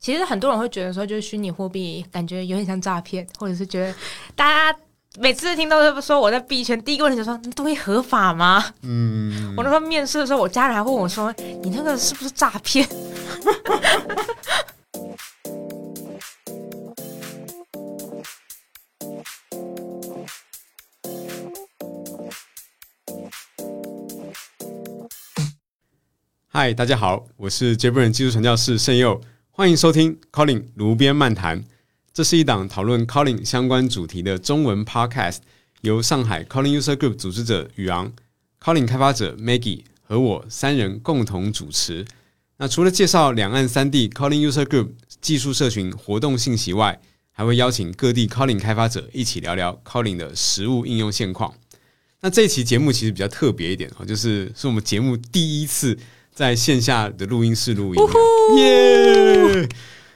其实很多人会觉得说，就是虚拟货币感觉有点像诈骗，或者是觉得大家每次听到说我在币圈，第一个问题就说那东西合法吗？嗯，我那时候面试的时候，我家人还问我说，你那个是不是诈骗？嗨，大家好，我是杰布人技术传教士盛佑，欢迎收听 Calling 炉边漫谈。这是一档讨论 Calling 相关主题的中文 Podcast，由上海 Calling User Group 组织者宇昂、Calling 开发者 Maggie 和我三人共同主持。那除了介绍两岸三地 Calling User Group 技术社群活动信息外，还会邀请各地 Calling 开发者一起聊聊 Calling 的实物应用现况。那这期节目其实比较特别一点哦，就是是我们节目第一次。在线下的录音室录音，耶！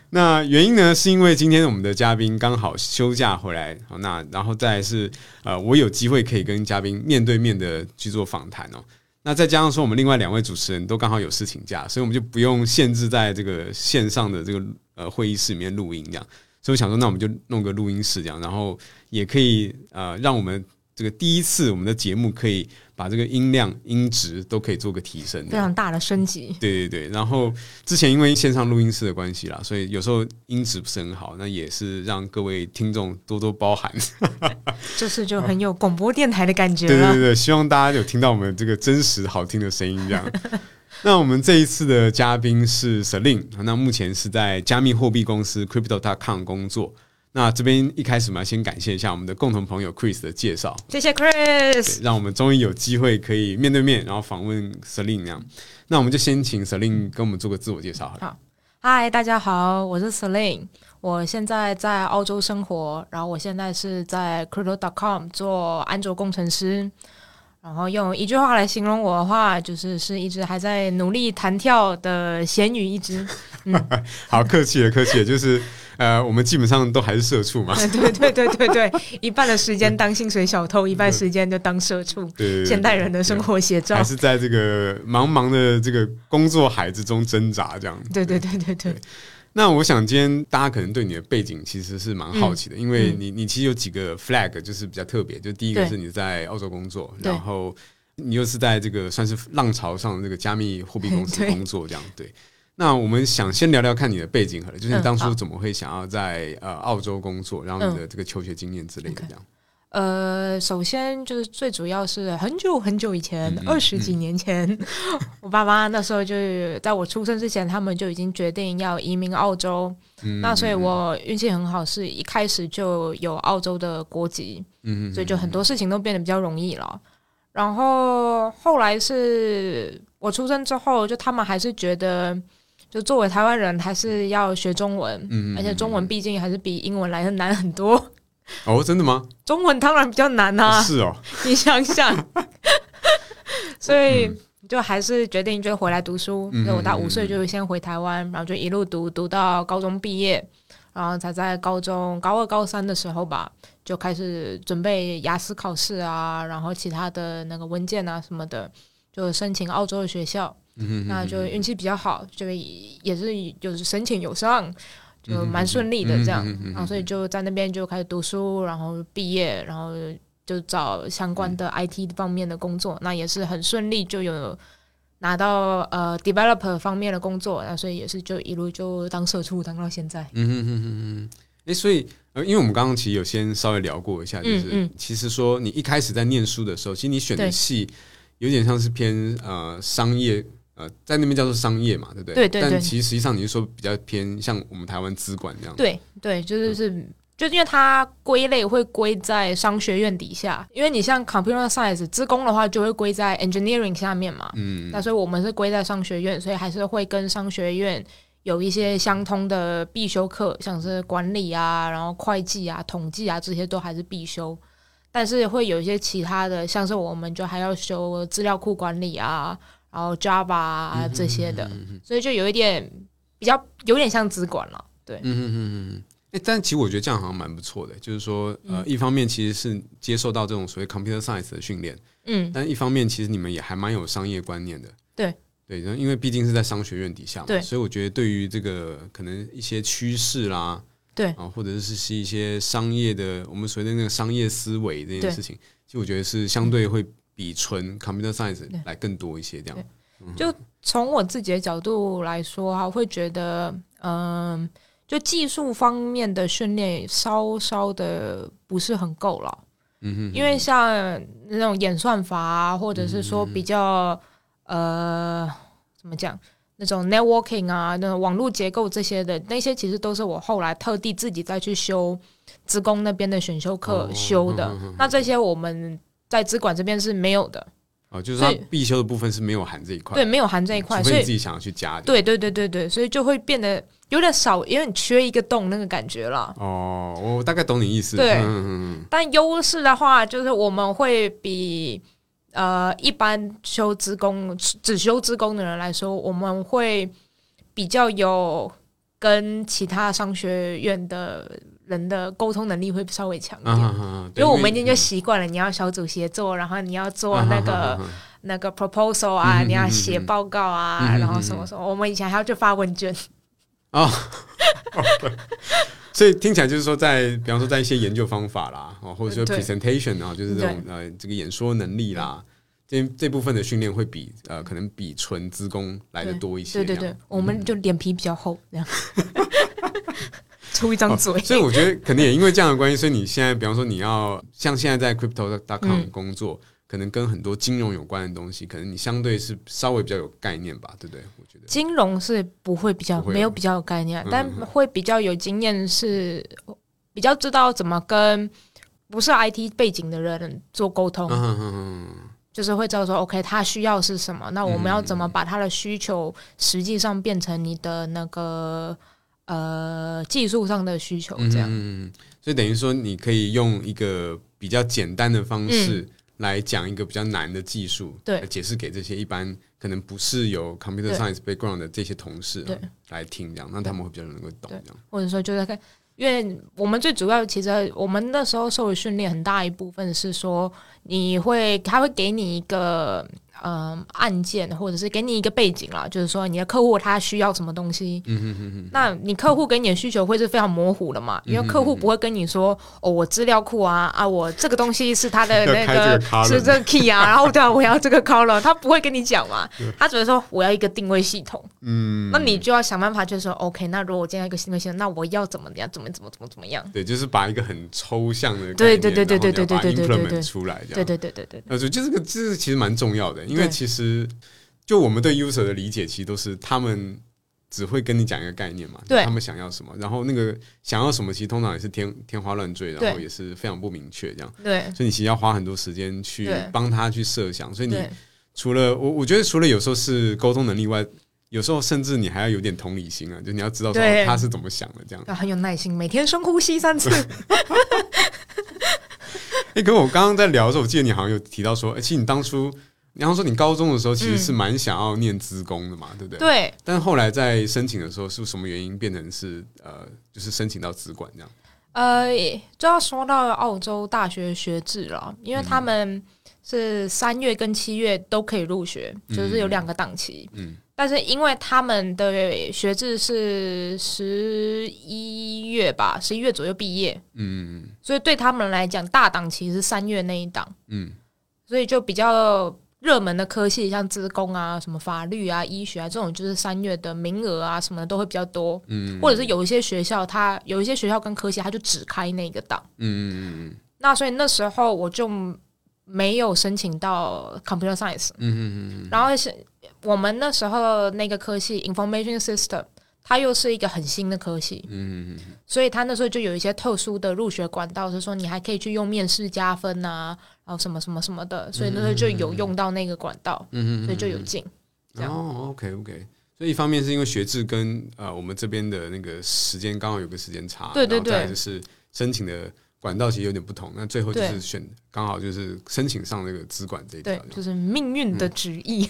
那原因呢，是因为今天我们的嘉宾刚好休假回来，那然后再是呃，我有机会可以跟嘉宾面对面的去做访谈哦。那再加上说，我们另外两位主持人都刚好有事情假，所以我们就不用限制在这个线上的这个呃会议室里面录音这样。所以我想说，那我们就弄个录音室这样，然后也可以呃，让我们这个第一次我们的节目可以。把这个音量、音质都可以做个提升，非常大的升级。对对对，然后之前因为线上录音室的关系啦，所以有时候音质不是很好，那也是让各位听众多多包涵。这 次就很有广播电台的感觉对对对，希望大家有听到我们这个真实好听的声音。这样，那我们这一次的嘉宾是 Selin，那目前是在加密货币公司 Crypto.com 工作。那这边一开始嘛，先感谢一下我们的共同朋友 Chris 的介绍，谢谢 Chris，让我们终于有机会可以面对面，然后访问 Selin 那样。那我们就先请 Selin 跟我们做个自我介绍好了。好，嗨，大家好，我是 Selin，我现在在澳洲生活，然后我现在是在 Crypto.com 做安卓工程师。然后用一句话来形容我的话，就是是一只还在努力弹跳的咸鱼一只。好客气了，客气了，就是呃，我们基本上都还是社畜嘛。对对对对对，一半的时间当薪水小偷，一半时间就当社畜。对，现代人的生活写照，还是在这个茫茫的这个工作海之中挣扎，这样。对对对对对。那我想今天大家可能对你的背景其实是蛮好奇的，因为你你其实有几个 flag 就是比较特别，就第一个是你在澳洲工作，然后你又是在这个算是浪潮上这个加密货币公司工作这样。对，那我们想先聊聊看你的背景好了，就是你当初怎么会想要在呃澳洲工作，然后你的这个求学经验之类的这样。呃，首先就是最主要是很久很久以前，二十几年前，我爸妈那时候就是在我出生之前，他们就已经决定要移民澳洲。那所以我运气很好，是一开始就有澳洲的国籍，嗯所以就很多事情都变得比较容易了。然后后来是我出生之后，就他们还是觉得，就作为台湾人，还是要学中文，嗯而且中文毕竟还是比英文来的难很多。哦，真的吗？中文当然比较难啊。是哦，你想想，所以就还是决定就回来读书。所以我到五岁就先回台湾，然后就一路读读到高中毕业，然后才在高中高二、高三的时候吧，就开始准备雅思考试啊，然后其他的那个文件啊什么的，就申请澳洲的学校。嗯那就运气比较好，就也是就是申请有上。就蛮顺利的这样，然后所以就在那边就开始读书，然后毕业，然后就找相关的 IT 方面的工作，那也是很顺利，就有拿到呃 developer 方面的工作，那所以也是就一路就当社畜当到现在。嗯嗯嗯嗯嗯。哎，所以呃，因为我们刚刚其实有先稍微聊过一下，就是其实说你一开始在念书的时候，其实你选的系有点像是偏呃商业。呃，在那边叫做商业嘛，对不对？对对对。但其实实际上你是说比较偏像我们台湾资管这样。对对，就是是，就因为它归类会归在商学院底下，因为你像 computer science 资工的话，就会归在 engineering 下面嘛。嗯。那所以我们是归在商学院，所以还是会跟商学院有一些相通的必修课，像是管理啊，然后会计啊、统计啊这些都还是必修，但是会有一些其他的，像是我们就还要修资料库管理啊。然后 Java 啊这些的，所以就有一点比较有点像资管了，对。嗯嗯嗯嗯。哎，但其实我觉得这样好像蛮不错的，就是说，呃，一方面其实是接受到这种所谓 computer science 的训练，嗯，但一方面其实你们也还蛮有商业观念的。对。对，然后因为毕竟是在商学院底下嘛，对。所以我觉得对于这个可能一些趋势啦，对。啊，或者是是一些商业的，我们所谓的那个商业思维这件事情，其实我觉得是相对会比纯 computer science 来更多一些这样。就从我自己的角度来说哈，会觉得，嗯、就技术方面的训练稍稍的不是很够了。嗯哼，因为像那种演算法啊，或者是说比较、呃怎么讲，那种 networking 啊，那种网络结构这些的，那些其实都是我后来特地自己再去修职工那边的选修课哦修的。那这些我们在资管这边是没有的，哦，就是它必修的部分是没有含这一块，对，没有含这一块，所以你自己想要去加的。对对对对对，所以就会变得有点少，有点缺一个洞那个感觉了。哦，我大概懂你意思。对嗯嗯嗯但优势的话，就是我们会比呃一般修职工只修职工的人来说，我们会比较有跟其他商学院的人的沟通能力会稍微强一嗯点。因为我们已经就就习惯了，你要小组协作，然后你要做那个、啊那个 proposal 啊，你要写报告啊，然后什么什么。我们以前还要去发问卷，所以听起来就是说在，比方说在一些研究方法啦，哦，或者说 presentation 啊，就是这种呃这个演说能力啦，这这部分的训练会比呃可能比纯资工来的多一些。对对对，我们就脸皮比较厚，这样 出一张哦嘴。所以我觉得可能也因为这样的关系，所以你现在比方说你要像现在在 crypto.com 嗯工作，可能跟很多金融有关的东西，可能你相对是稍微比较有概念吧，对不对？我觉得。金融是不会比较会没有比较有概念，嗯但会比较有经验，是比较知道怎么跟不是 IT 背景的人做沟通，就是会知道说 OK 他需要是什么，那我们要怎嗯么把他的需求实际上变成你的那个呃技术上的需求，这样、嗯，所以等于说你可以用一个比较简单的方式来讲一个比较难的技术，嗯对。来解释给这些一般可能不是有 computer science background 的这些同事、来听，这样那他们会比较能够懂这样。或者说就在看。因为我们最主要，其实我们那时候受的训练很大一部分是说，你会他会给你一个嗯案件，或者是给你一个背景啦，就是说你的客户他需要什么东西，嗯哼哼哼，那你客户给你的需求会是非常模糊的嘛？因为客户不会跟你说哦，我资料库啊啊，我这个东西是他的 那个是这个 key 啊，然后对啊，我要这个 color，他不会跟你讲嘛，他只会说我要一个定位系统，嗯，那你就要想办法，就是说 OK，那如果我建立一个定位系统，那我要怎么样，怎么怎么怎么怎么样？对，就是把一个很抽象的概念对对对对对然后你要把它对对对对对 implement 出来，这样。对对对对对，呃，就这个这个其实蛮重要的，因为其实就我们对 user 的理解，其实都是他们只会跟你讲一个概念嘛，对。他们想要什么，然后那个想要什么，其实通常也是天天花乱坠，然后也是非常不明确这样，对。所以你其实要花很多时间去对帮他去设想，所以你除了我我觉得除了有时候是沟通能力外，有时候甚至你还要有点同理心啊，就你要知道说他是怎么想的这样。要很有耐心，每天深呼吸三次。哎、跟我刚刚在聊的时候，我记得你好像有提到说，哎、其实你当初，然后说你高中的时候其实是蛮想要念资工的嘛，对不对？。对，但是后来在申请的时候，是什么原因变成是呃，就是申请到资管这样？呃，就要说到澳洲大学学制了，因为他们是三月跟七月都可以入学，就是有两个档期。嗯但是因为他们的学制是十一月吧，十一月左右毕业，嗯所以对他们来讲，大档期是三月那一档，嗯所以就比较热门的科系，像资工啊、什么法律啊、医学啊这种，就是三月的名额啊什么的都会比较多。嗯或者是有一些学校，它有一些学校跟科系，它就只开那个档。嗯嗯那所以那时候我就没有申请到 computer science，嗯嗯嗯然后是我们那时候那个科系 information system，它又是一个很新的科系，嗯所以他那时候就有一些特殊的入学管道，是说你还可以去用面试加分啊，然后什么什么什么的，所以那时候就有用到那个管道，嗯所以就有进。哦，OK OK。所以一方面是因为学制跟呃我们这边的那个时间刚好有个时间差，对对对就是申请的管道其实有点不同，那最后就是对选刚好就是申请上那个资管这一条对。，就是命运的旨意。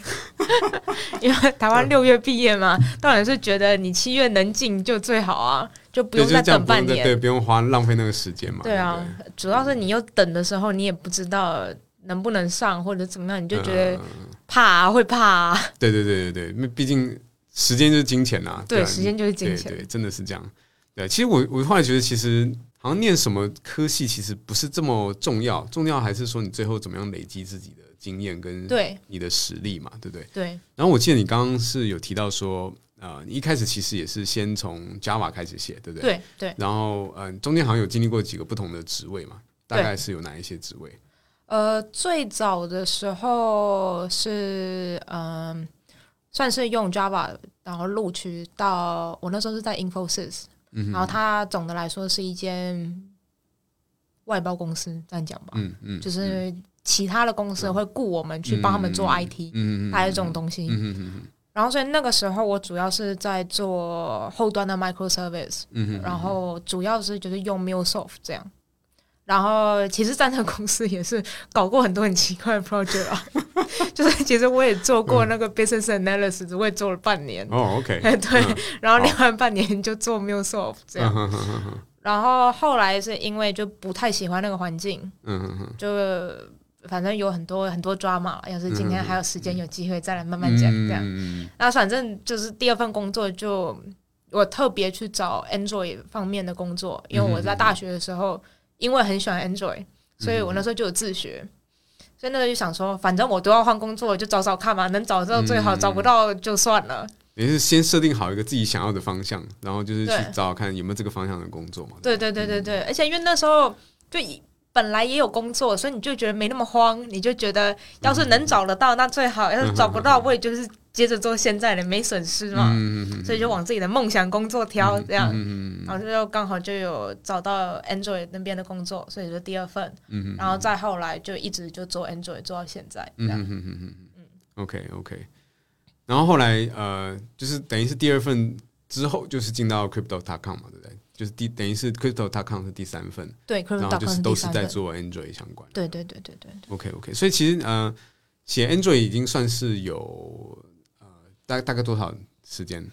因为台湾六月毕业嘛，当然是觉得你七月能进就最好啊，就不，用再等半年。对，不用花浪费那个时间嘛。对啊不，主要是你又等的时候，你也不知道能不能上或者怎么样，你就觉得嗯怕啊，会怕啊。对对对对对，因为毕竟时间就是金钱呐、对，啊时间就是金钱。对对，真的是这样。对，其实我我后来觉得，其实好像念什么科系其实不是这么重要，重要还是说你最后怎么样累积自己的经验跟对你的实力嘛，对不对？对然后我记得你刚刚是有提到说，呃，你一开始其实也是先从 Java 开始写，对不对？对对，然后，嗯、呃，中间好像有经历过几个不同的职位嘛，大概是有哪一些职位？呃，最早的时候是嗯、算是用 Java，然后录取到我那时候是在 Infosys，、嗯然后它总的来说是一间外包公司，这样讲吧，嗯嗯，就是其他的公司会雇我们去帮他们做 IT，、嗯嗯，还有这种东西。嗯嗯嗯然后所以那个时候我主要是在做后端的 microservice，、嗯嗯，然后主要是就是用 MuleSoft 这样。然后其实在那个公司也是搞过很多很奇怪的 project 啊，就是其实我也做过那个 business analysis，我也做了半年，哦，OK，对，然后另外半年就做 MuleSoft 这样。嗯哼哼哼然后后来是因为就不太喜欢那个环境，嗯哼哼，就反正有很多很多 drama，要是今天还有时间有机会再来慢慢讲这样。嗯那反正就是第二份工作就我特别去找 Android 方面的工作，因为我在大学的时候因为很喜欢 Android，所以我那时候就有自学。所以那时候就想说，反正我都要换工作，就找找看嘛，能找到最好，嗯找不到就算了。也是先设定好一个自己想要的方向，然后就是去找找看有没有这个方向的工作嘛。对对对对对，而且因为那时候就以本来也有工作，所以你就觉得没那么慌，你就觉得要是能找得到那最好，要是找不到我也就是接着做现在的，没损失嘛。所以就往自己的梦想工作挑，这样，嗯嗯然后就刚好就有找到 Android 那边的工作，所以就第二份，嗯然后再后来就一直就做 Android 做到现在，这样。嗯嗯嗯嗯嗯，OK OK。然后后来呃，就是等于是第二份之后，就是进到 Crypto.com 嘛，对不对？就是第等于是 Crypto.com 是第三份，对然后就是都是。在做 Android 相关。对对对对对，OK OK，所以其实呃，写 Android 已经算是有呃大大概多少时间？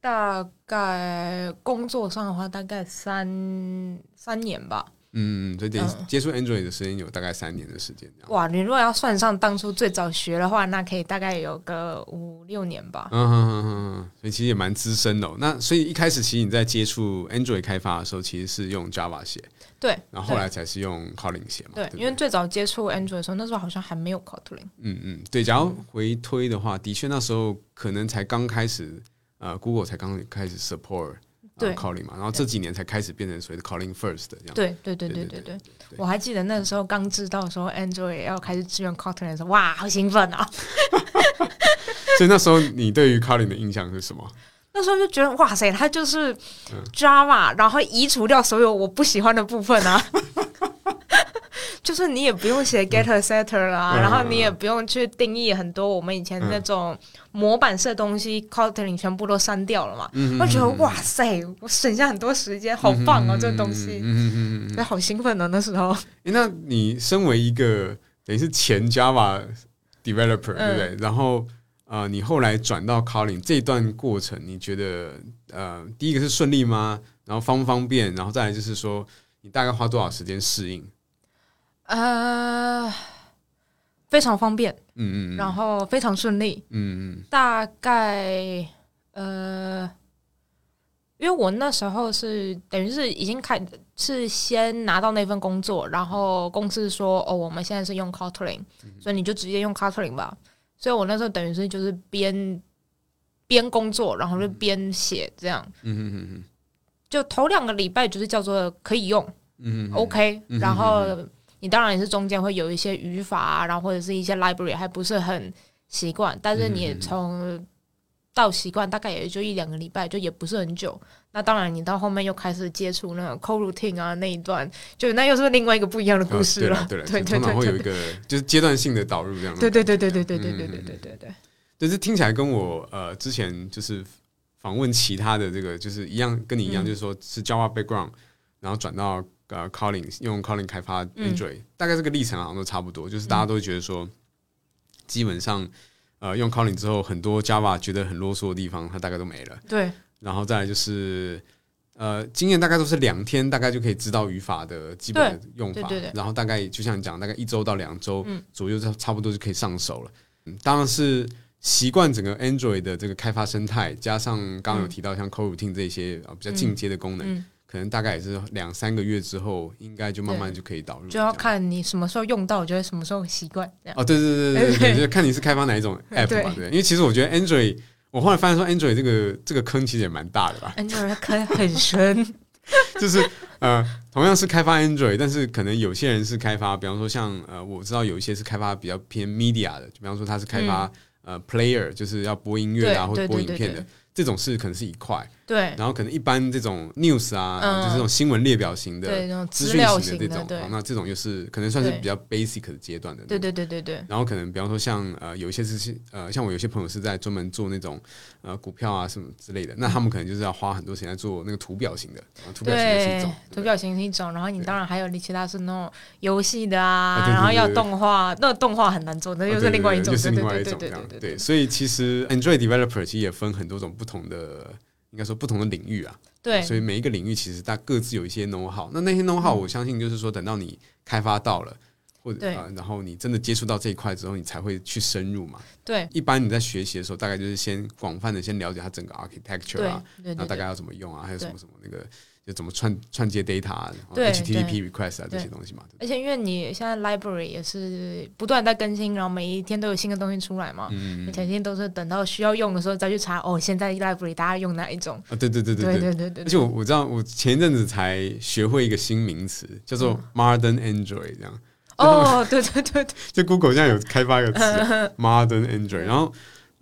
大概工作上的话，大概三三年吧。嗯，所以等于嗯接触 Android 的时间有大概三年的时间。哇，你如果要算上当初最早学的话，那可以大概有个五六年吧。嗯哼哼哼哼，所以其实也蛮资深的、哦。那所以一开始其实你在接触 Android 开发的时候，其实是用 Java 写，对，然后后来才是用 Kotlin 写嘛。对，对不因为最早接触 Android 的时候，那时候好像还没有 Kotlin。嗯嗯，对。假如回推的话，的确那时候可能才刚开始，呃，Google 才刚开始 support 呃对 calling 嘛，然后这几年才开始变成所谓的 calling first 这样。对对对对对对，我还记得那个时候刚知道说 Android 要开始支援 calling 的时候，哇，好兴奋啊！所以那时候你对于 calling 的印象是什么？那时候就觉得哇塞，它就是 Java，、然后移除掉所有我不喜欢的部分啊。就是你也不用写 getter setter 啦，嗯然后你也不用去定义很多我们以前那种模板式的东西，Kotlin 全部都删掉了嘛。嗯我觉得哇塞，我省下很多时间，好棒哦，这个东西，嗯嗯嗯嗯好兴奋哦，那时候。诶那你身为一个等于是前 Java developer，、对不对？然后呃，你后来转到 Kotlin 这一段过程，你觉得呃，第一个是顺利吗？然后方不方便？然后再来就是说，你大概花多少时间适应？呃，非常方便，嗯嗯嗯。然后非常顺利，嗯嗯。大概呃，因为我那时候是等于是已经开是先拿到那份工作，然后公司说哦，我们现在是用 Kotlin，所以你就直接用 Kotlin 吧。所以我那时候等于是就是边边工作，然后就边写，这样。嗯嗯嗯就头两个礼拜就是叫做可以用。嗯嗯 OK，嗯。然后你当然也是中间会有一些语法啊，然后或者是一些 library 还不是很习惯，但是你也从到习惯大概也就一两个礼拜，就也不是很久。那当然，你到后面又开始接触那个 coroutine 啊那一段，就那又是另外一个不一样的故事啊对了，对了，对对通常会有一个就是阶段性的导入这样。对对对对对对对对对对对对，就是听起来跟我呃之前就是访问其他的这个就是一样，跟你一样，嗯就是说是 Java background，然后转到呃，calling 用 calling 开发嗯。Android，、大概这个历程好像都差不多，就是大家都会觉得说，基本上呃用 calling 之后，很多 Java 觉得很啰嗦的地方，它大概都没了。对。然后再来就是呃，经验大概都是两天，大概就可以知道语法的基本的用法，对对对然后大概就像你讲，大概一周到两周左右，就差不多就可以上手了。嗯，当然是习惯整个 Android 的这个开发生态，加上刚刚有提到像 Coroutine 这些啊比较进阶的功能，嗯可能大概也是两三个月之后，应该就慢慢就可以导入。就要看你什么时候用到，我觉得什么时候习惯。哦，对对对对对对，就是看你是开发哪一种 app 对嘛，对。因为其实我觉得 Android，我后来发现说 Android 这个这个坑其实也蛮大的吧，Android 坑很深，就是呃，同样是开发 Android，但是可能有些人是开发，比方说像呃，我知道有一些是开发比较偏 media 的，就比方说他是开发、呃 player，就是要播音乐啊或者播影片的，这种是可能是一块，对。然后可能一般这种 news 啊，嗯。就是这种新闻列表型的。对，那种资料型型的这种，那这种又是可能算是比较 basic 的阶段的。对对对对对，然后可能比方说像呃有一些是呃像我有些朋友是在专门做那种呃股票啊什么之类的，那他们可能就是要花很多时间在做那个图表型的，图表型的是一对种，图表型是一种，然后你当然还有其他是那种游戏的啊对。啊，对然后要动画，那个动画很难做，那又是另外一种，又是另外一种这样对对对，所以其实 Android developer 其实也分很多种不同的。应该说不同的领域啊，对。所以每一个领域其实它各自有一些 know how。那那些 know how，我相信就是说，等到你开发到了，或者然后你真的接触到这一块之后，你才会去深入嘛。对。一般你在学习的时候，大概就是先广泛的先了解它整个 architecture 啊，然后大概要怎么用啊，还有什么什么那个就怎么串串接 data 啊然后 HTTP request 啊这些东西嘛。而且因为你现在 library 也是不断在更新，然后每一天都有新的东西出来嘛，嗯以前天都是等到需要用的时候再去查，哦，现在 library 大家用哪一种？啊，对对对对对。对对对而且我我知道，我前一阵子才学会一个新名词，叫做 modern Android，这样。哦，对对对对，就 Google 现在有开发一个词 modern Android，然后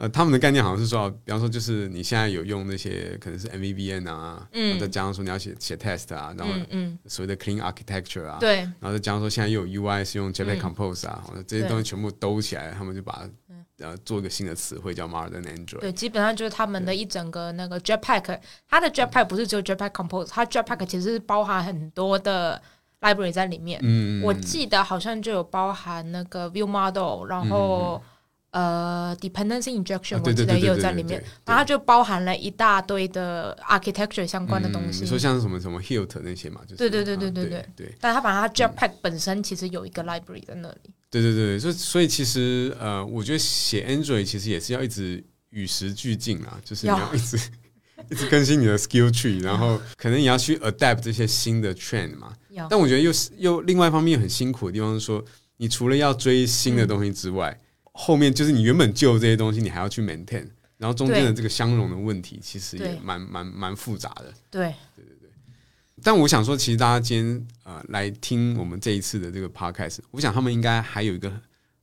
呃，他们的概念好像是说，比方说就是你现在有用那些可能是 MVVN 啊，嗯。然后再加上说你要写写 test 啊，然后嗯嗯，所谓的 clean architecture 啊，对。然后再加上说现在又有 UI 是用 JPEG 嗯。Compose 啊，这些东西全部兜起来，他们就把它呃做一个新的词汇叫 modern Android。对，基本上就是他们的一整个那个 Jetpack，它的 Jetpack 不是只有 Jetpack Compose，它 Jetpack 其实是包含很多的 library 在里面。嗯，我记得好像就有包含那个 View Model，然后、呃 Dependency Injection，、我记得也有在里面然后它就包含了一大堆的 architecture 相关的东西。嗯你说像是什么什么 Hilt 那些嘛，就是对对对对啊对对但它把它 Jetpack 本身其实有一个 library 在那里。对对对，所以所以其实呃，我觉得写 Android 其实也是要一直与时俱进啊，就是你要要一直 一直更新你的 skill tree，然后可能你要去 adapt 这些新的 trend 嘛。但我觉得又是又另外一方面很辛苦的地方是说，你除了要追新的东西之外，后面就是你原本旧这些东西，你还要去 maintain，然后中间的这个相容的问题，其实也蛮蛮蛮复杂的。对。对对对，但我想说，其实大家今天呃来听我们这一次的这个 podcast，我想他们应该还有一个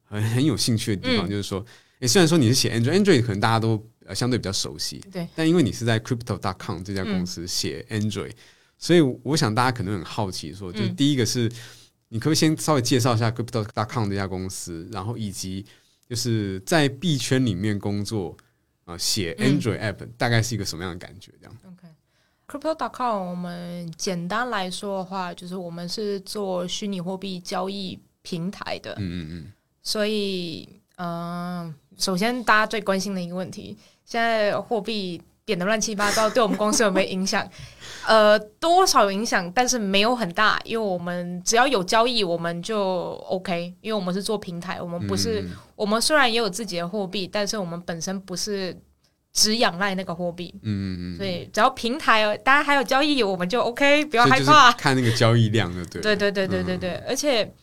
很很有兴趣的地方，嗯。就是说，诶，虽然说你是写 Android，Android 可能大家都呃相对比较熟悉，对，但因为你是在 Crypto.com 这家公司写 Android，、所以我想大家可能很好奇说，就第一个是，你可不可以先稍微介绍一下 Crypto.com 这家公司，然后以及就是在币圈里面工作啊、呃写嗯 Android app、大概是一个什么样的感觉？这样，Crypto.com，我们简单来说的话，就是我们是做虚拟货币交易平台的，嗯嗯嗯，所以，嗯、首先大家最关心的一个问题，现在货币贬得乱七八糟，对我们公司有没有影响？呃，多少有影响，但是没有很大，因为我们只要有交易，我们就 OK，因为我们是做平台，我们不是，嗯我们虽然也有自己的货币，但是我们本身不是只仰赖那个货币，嗯嗯嗯，所以只要平台大家还有交易，我们就 OK，不要害怕。看那个交易量的对了。对对对对对嗯对，而且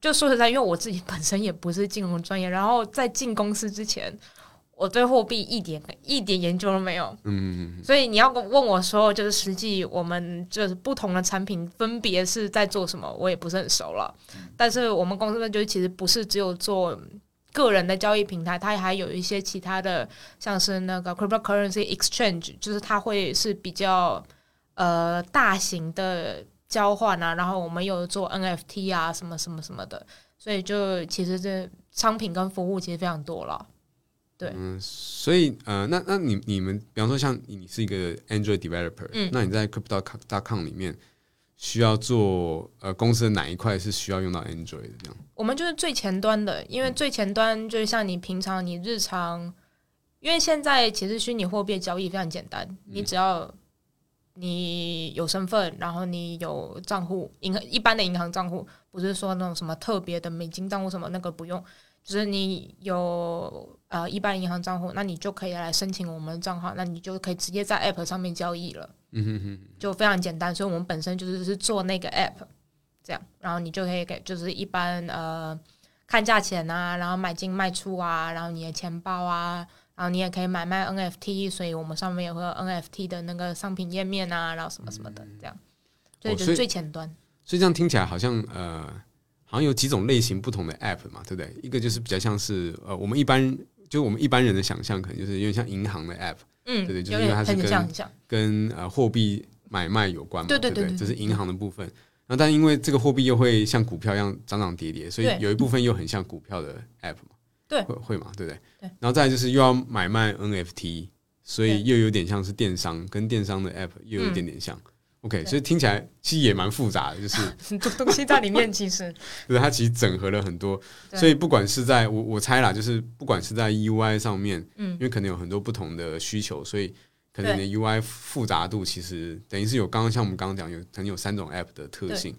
就说实在，因为我自己本身也不是金融专业，然后在进公司之前，我对货币一点一点研究都没有，嗯，嗯所以你要问我说，就是实际我们就是不同的产品分别是在做什么，我也不是很熟了。但是我们公司呢，就是其实不是只有做。个人的交易平台，它还有一些其他的，像是那个 cryptocurrency exchange，就是它会是比较呃大型的交换啊，然后我们有做 NFT 啊，什么什么什么的，所以就其实这商品跟服务其实非常多了。对。嗯，所以呃，那那你你们，比方说像你是一个 Android developer，嗯。那你在 Crypto.com 里面需要做呃公司的哪一块是需要用到 Android 的这样？我们就是最前端的，因为最前端就是像你平常你日常，因为现在其实虚拟货币交易非常简单，你只要你你有身份，然后你有账户，银行一般的银行账户，不是说那种什么特别的美金账户什么那个不用，就是你有呃一般银行账户，那你就可以来申请我们的账号，那你就可以直接在 App 上面交易了。嗯哼哼，就非常简单，所以我们本身就是是做那个 app，这样，然后你就可以给就是一般呃看价钱啊，然后买进卖出啊，然后你的钱包啊，然后你也可以买卖 NFT，所以我们上面也会有 NFT 的那个商品页面啊，然后什么什么的，这样，所以就是最前端。所以这样听起来好像呃，好像有几种类型不同的 app 嘛，对不对？一个就是比较像是呃，我们一般就我们一般人的想象，可能就是有点像银行的 app。嗯，对对，就是因为它是跟跟呃货币买卖有关嘛，对对对，这是银行的部分。然后，但因为这个货币又会像股票一样涨涨跌跌，所以有一部分又很像股票的 app 嘛，对，会会嘛，对不对？对。然后再就是又要买卖 NFT，所以又有点像是电商，跟电商的 app 又有一点点像。OK，所以听起来其实也蛮复杂的，就是 很多东西在里面，其实 就是它其实整合了很多，所以不管是在我我猜啦，就是不管是在 UI 上面，嗯，因为可能有很多不同的需求，所以可能你的 UI 复杂度其实等于是有刚刚像我们刚刚讲有可能有三种 App 的特性，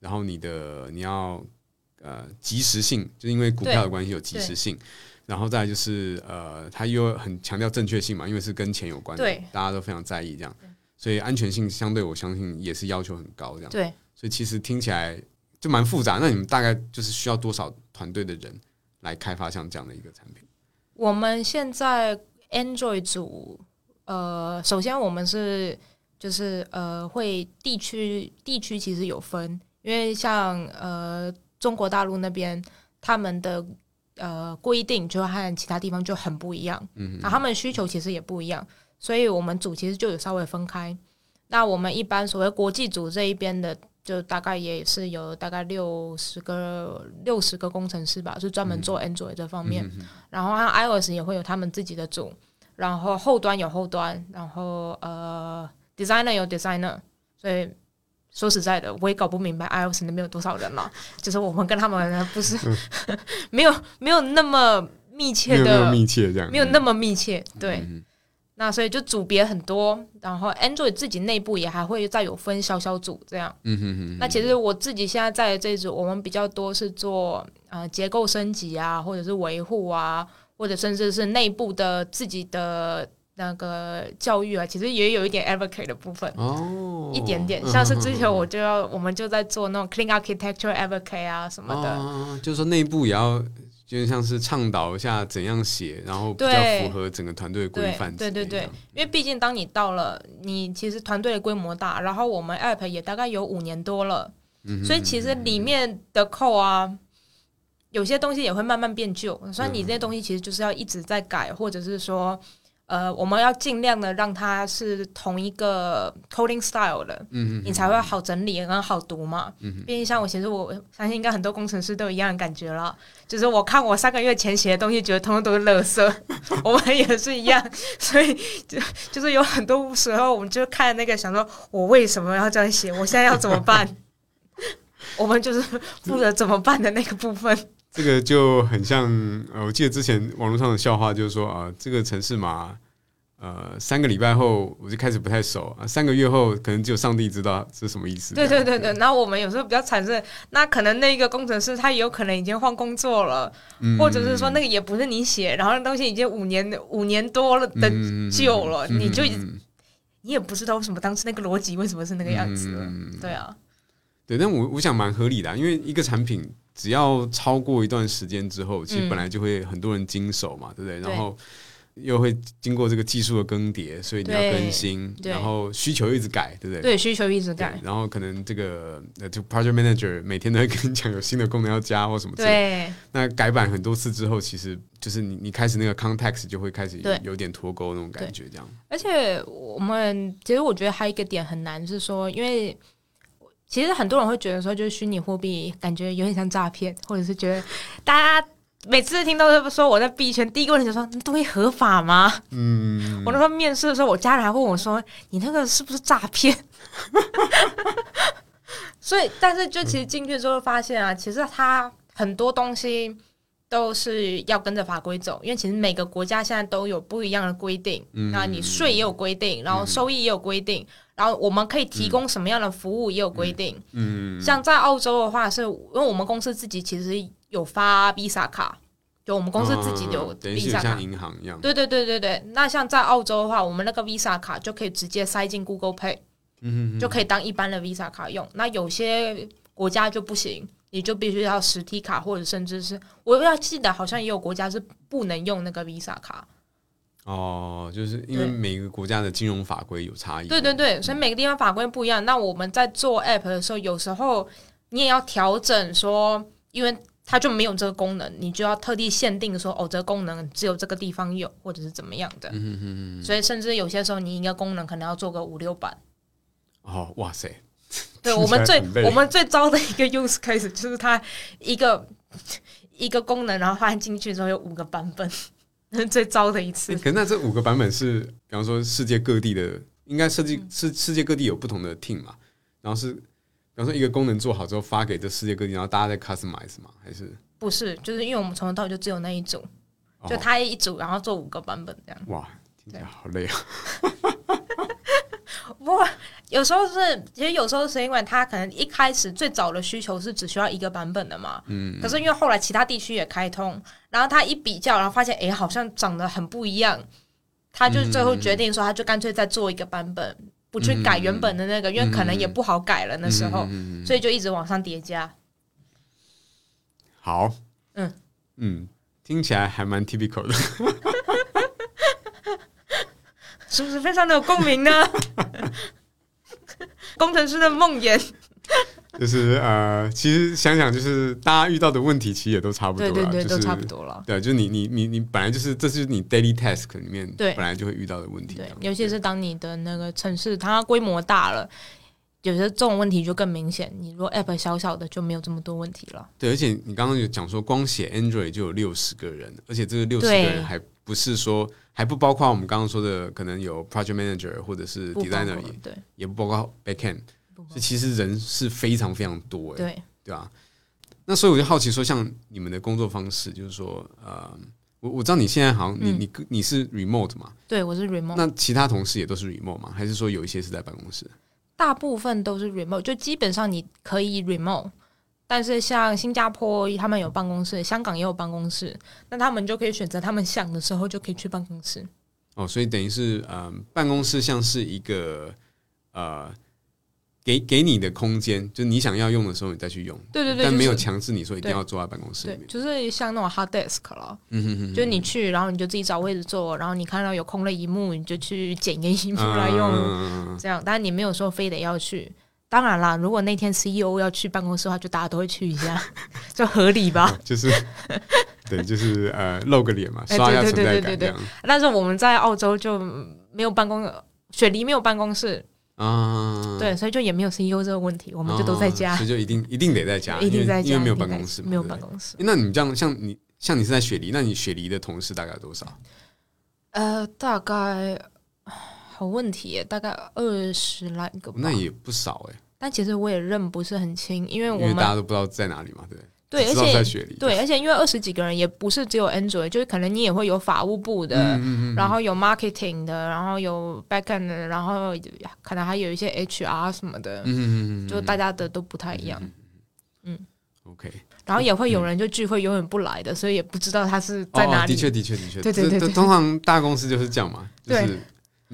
然后你的你要呃及时性，就因为股票的关系有及时性，然后再就是呃它又很强调正确性嘛，因为是跟钱有关的，大家都非常在意这样。所以安全性相对，我相信也是要求很高，这样。对。所以其实听起来就蛮复杂。那你们大概就是需要多少团队的人来开发像这样的一个产品？我们现在 Android 组，呃，首先我们是就是呃，会地区地区其实有分，因为像呃中国大陆那边他们的呃规定就和其他地方就很不一样，嗯，啊他们需求其实也不一样。所以我们组其实就有稍微分开。那我们一般所谓国际组这一边的，就大概也是有大概六十个六十个工程师吧，是专门做 Android 这方面。然后 iOS 也会有他们自己的组，然后后端有后端，然后呃 designer 有 designer。所以说实在的，我也搞不明白 iOS 那边有多少人了。就是我们跟他们不是 没有没有那么密切的密切这样，没有那么密切，对。那所以就组别很多，然后 Android 自己内部也还会再有分小小组这样。嗯哼哼。那其实我自己现在在这组，我们比较多是做呃结构升级啊，或者是维护啊，或者甚至是内部的自己的那个教育啊，其实也有一点 advocate 的部分哦，一点点。像是之前我就要我们就在做那种 clean architecture advocate 啊什么的，就是说内部也要。就像是倡导一下怎样写，然后比较符合整个团队的规范。对对对，因为毕竟当你到了，你其实团队的规模大，然后我们 App 也大概有五年多了，所以其实里面的扣啊，有些东西也会慢慢变旧，所以你这些东西其实就是要一直在改，或者是说。呃，我们要尽量的让它是同一个 coding style 的，嗯嗯你才会好整理，然后好读嘛。嗯毕竟像我，其实我相信应该很多工程师都有一样的感觉了，就是我看我三个月前写的东西，觉得通通都是垃圾。我们也是一样，所以就就是有很多时候，我们就看那个，想说我为什么要这样写？我现在要怎么办？我们就是负责怎么办的那个部分。这个就很像，呃，我记得之前网络上的笑话就是说啊，这个城市嘛。呃，三个礼拜后我就开始不太熟啊，三个月后可能只有上帝知道是什么意思。对对对对，然后我们有时候比较惨是，那可能那个工程师他也有可能已经换工作了，或者是说那个也不是你写，然后那东西已经五年五年多了的旧了，你就你也不知道为什么当时那个逻辑为什么是那个样子。对啊，对，但我我想蛮合理的，因为一个产品只要超过一段时间之后，其实本来就会很多人经手嘛，对不对？然后。又会经过这个技术的更迭，所以你要更新，然后需求一直改，对不对？对，需求一直改。然后可能这个呃，就 project manager 每天都会跟你讲有新的功能要加或什么之类。对。那改版很多次之后，其实就是你你开始那个 context 就会开始有点脱钩那种感觉，这样。而且我们其实我觉得还有一个点很难是说，因为其实很多人会觉得说，就是虚拟货币感觉有点像诈骗，或者是觉得大家。每次听到说我在币圈，第一个问题就说：“那东西合法吗？”嗯，我那时候面试的时候，我家人还问我说：“你那个是不是诈骗？” 所以，但是就其实进去之后发现啊，其实它很多东西都是要跟着法规走，因为其实每个国家现在都有不一样的规定。嗯那你税也有规定，然后收益也有规定，然后我们可以提供什么样的服务也有规定。嗯，像在澳洲的话，是因为我们公司自己其实有发 Visa 卡，就我们公司自己有 Visa 卡，像银行一样。对对对对对。那像在澳洲的话，我们那个 Visa 卡就可以直接塞进 Google Pay，嗯就可以当一般的 Visa 卡用。那有些国家就不行。你就必须要实体卡，或者甚至是我要记得，好像也有国家是不能用那个 Visa 卡。哦，就是因为每个国家的金融法规有差异。对对对，所以每个地方法规不一样。那我们在做 App 的时候，有时候你也要调整，说因为它就没有这个功能，你就要特地限定说，哦，这个功能只有这个地方有，或者是怎么样的。嗯嗯嗯。所以甚至有些时候，你一个功能可能要做个五六版。哦，哇塞！对我们最我们最糟的一个 use case 就是它一个一个功能，然后发现进去之后有五个版本，最糟的一次。可那这五个版本是，比方说世界各地的，应该设计是世界各地有不同的 team 嘛？然后是，比方说一个功能做好之后发给这世界各地，然后大家再 customize 嘛？还是不是？就是因为我们从头到尾就只有那一组，就它一组，然后做五个版本这样。哇，听起来好累啊！不，有时候是，其实有时候是因为他可能一开始最早的需求是只需要一个版本的嘛，嗯，可是因为后来其他地区也开通，然后他一比较，然后发现，哎，好像长得很不一样，他就最后决定说，他就干脆再做一个版本，不去改原本的那个，因为可能也不好改了那时候，所以就一直往上叠加。好，嗯嗯，听起来还蛮 typical 的。是不是非常的有共鸣呢？工程师的梦魇，就是呃，其实想想，就是大家遇到的问题，其实也都差不多，对对对，都差不多了。对，就是你你你你本来就是，这是你 daily task 里面对本来就会遇到的问题。对，尤其是当你的那个城市它规模大了，有些这种问题就更明显。你如果 app 小小的，就没有这么多问题了。对，而且你刚刚有讲说，光写 Android 就有六十个人，而且这个六十个人还不是说。还不包括我们刚刚说的，可能有 project manager 或者是 designer 也对，也不包括 backend，所以其实人是非常非常多，对对吧？那所以我就好奇说，像你们的工作方式，就是说，呃，我我知道你现在好像你你你是 remote 嘛？对，我是 remote。那其他同事也都是 remote 吗？还是说有一些是在办公室？大部分都是 remote，就基本上你可以 remote。但是像新加坡，他们有办公室，香港也有办公室，那他们就可以选择他们想的时候就可以去办公室。哦，所以等于是，嗯，办公室像是一个呃，给给你的空间，就你想要用的时候你再去用。对对对，但没有强制你说一定要坐在办公室里面。就是像那种 hard desk 了，嗯哼哼，就是你去，然后你就自己找位置坐，然后你看到有空的一幕，你就去捡一个一幕来用，这样。但是你没有说非得要去。当然啦，如果那天 CEO 要去办公室的话，就大家都会去一下，就合理吧？就是，对，就是呃，露个脸嘛，刷一下存在感这样。但是我们在澳洲就没有办公，雪梨没有办公室啊，对，所以就也没有 CEO 这个问题，我们就都在家，所以就一定一定得在家，一定在家，因为没有办公室，没有办公室。那你这样，像你像你是在雪梨，那你雪梨的同事大概多少？呃，大概。好问题，大概二十来个吧，那也不少哎。但其实我也认不是很清，因为我们大家都不知道在哪里嘛，对对？而且在雪里，对，而且因为二十几个人也不是只有 Android，就是可能你也会有法务部的，然后有 marketing 的，然后有 backend 的，然后可能还有一些 HR 什么的，嗯嗯就大家的都不太一样。嗯，OK。然后也会有人就聚会永远不来的，所以也不知道他是在哪里。的确，的确，的确，对对对。通常大公司就是这样嘛，就是。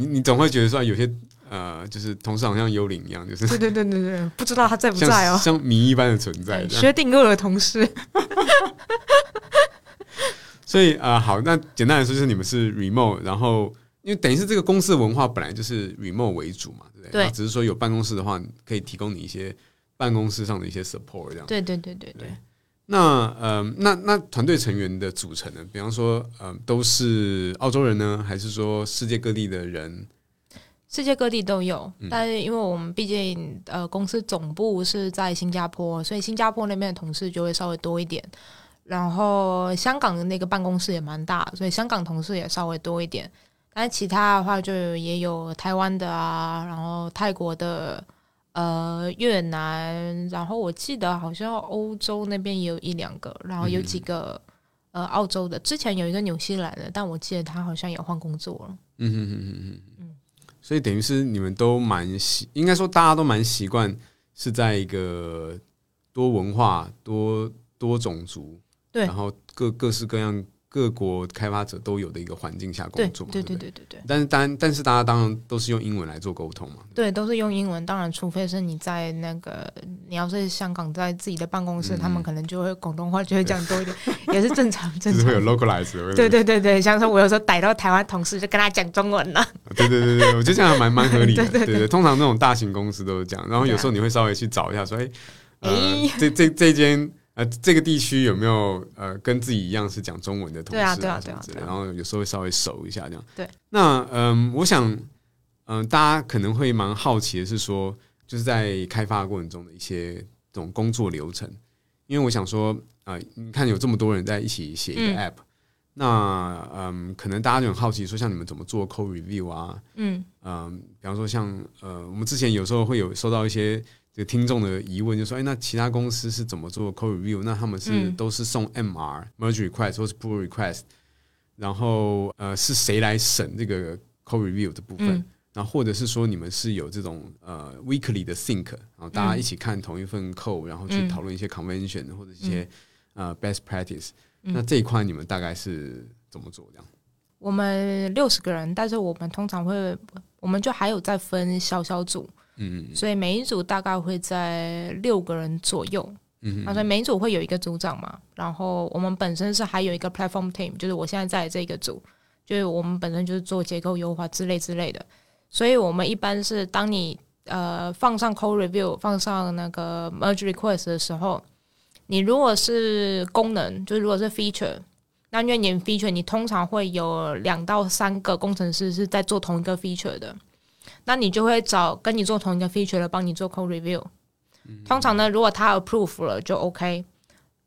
你你总会觉得说有些呃，就是同事好像幽灵一样，就是对对对对对，不知道他在不在哦，像谜一般的存在，薛定谔的同事。所以啊，好，那简单来说就是你们是 remote，然后因为等于是这个公司的文化本来就是 remote 为主嘛，对不对？只是说有办公室的话，可以提供你一些办公室上的一些 support 这样。对对对对对。那呃，那那团队成员的组成呢？比方说，呃，都是澳洲人呢，还是说世界各地的人？世界各地都有，但是因为我们毕竟呃公司总部是在新加坡，所以新加坡那边的同事就会稍微多一点。然后香港的那个办公室也蛮大，所以香港同事也稍微多一点。但是其他的话，就也有台湾的啊，然后泰国的。呃，越南，然后我记得好像欧洲那边也有一两个，然后有几个呃澳洲的，之前有一个纽西兰的，但我记得他好像也换工作了。嗯所以等于是你们都蛮习，应该说大家都蛮习惯是在一个多文化、多多种族，对。然后各各式各样各国开发者都有的一个环境下工作嘛，对对对对对对但是当然，但是大家当然都是用英文来做沟通嘛。对，都是用英文。当然，除非是你在那个你要是香港在自己的办公室，他们可能就会广东话就会讲多一点，也是正常正就是会有。localize 的。对对对对，像说我有时候逮到台湾同事，就跟他讲中文了。对对对对，我觉得这样蛮蛮合理的。对对对对通常那种大型公司都是这样，然后有时候你会稍微去找一下，说，哎，呃哎，这这这间呃这个地区有没有呃跟自己一样是讲中文的同事对啊对啊对啊对啊然后有时候会稍微熟一下这样。对，那嗯，我想嗯，大家可能会蛮好奇的是说，就是在开发过程中的一些这种工作流程，因为我想说，呃，你看有这么多人在一起写一个嗯 app，、那嗯，可能大家就很好奇说，像你们怎么做 code review 啊？嗯嗯，比方说像呃，我们之前有时候会有收到一些这个听众的疑问，就说，哎，那其他公司是怎么做 code review？那他们是、嗯都是送 MR merge request 或是 pull request，然后呃，是谁来审这个 code review 的部分？嗯然后或者是说你们是有这种呃 weekly 的 think，然后大家一起看同一份 code，、然后去嗯讨论一些 convention 或者一些、呃 best practice。嗯那这一块你们大概是怎么做？这样？我们六十个人，但是我们通常会，我们就还有在分小小组，嗯嗯所以每一组大概会在六个人左右。嗯。啊，所以每一组会有一个组长嘛，然后我们本身是还有一个 platform team，就是我现在在这个组，就是我们本身就是做结构优化之类之类的，所以我们一般是当你呃放上 code review，放上那个 merge request 的时候，你如果是功能，就是如果是 feature，那因为你 feature 你通常会有两到三个工程师是在做同一个 feature 的，那你就会找跟你做同一个 feature 的帮你做 code review。通常呢，如果他 approve 了就 OK，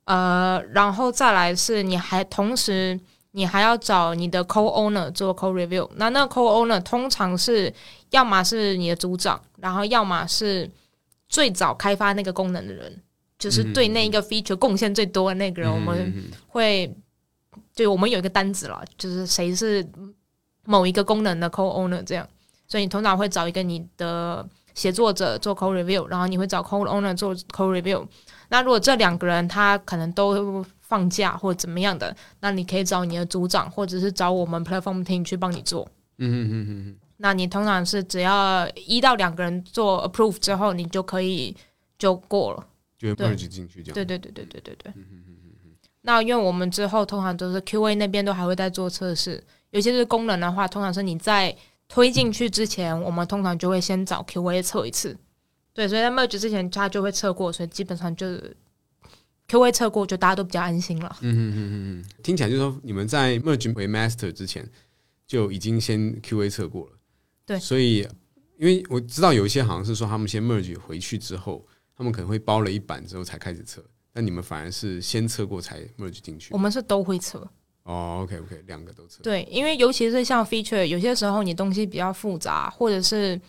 呃，然后再来是你还同时你还要找你的 co owner 做 co review，那那个 co owner 通常是要么是你的组长，然后要么是最早开发那个功能的人，就是对那一个 feature 贡献最多的那个人，我们嗯会对我们有一个单子了，就是谁是某一个功能的 co owner 这样，所以你通常会找一个你的写作者做 code review，然后你会找 code owner 做 code review。那如果这两个人他可能都放假或者怎么样的，那你可以找你的组长或者是找我们 platform team 去帮你做。嗯嗯嗯嗯那你通常是只要一到两个人做 approve 之后，你就可以就过了。就会对 merge 进去这样。对对对对对对对。那因为我们之后通常都是 QA 那边都还会在做测试，有些是功能的话，通常是你在推进去之前，我们通常就会先找 QA 测一次。对，所以在 merge 之前他就会测过，所以基本上就是 QA 测过，就大家都比较安心了。嗯嗯嗯嗯嗯，听起来就是说你们在 merge 为 master 之前就已经先 QA 测过了。对所以因为我知道有一些好像是说他们先 merge 回去之后，他们可能会包了一版之后才开始测，但你们反而是先测过才 merge 进去我。们是都会测。哦，OK OK，两个都测。对，因为尤其是像 feature，有些时候你东西比较复杂，或者是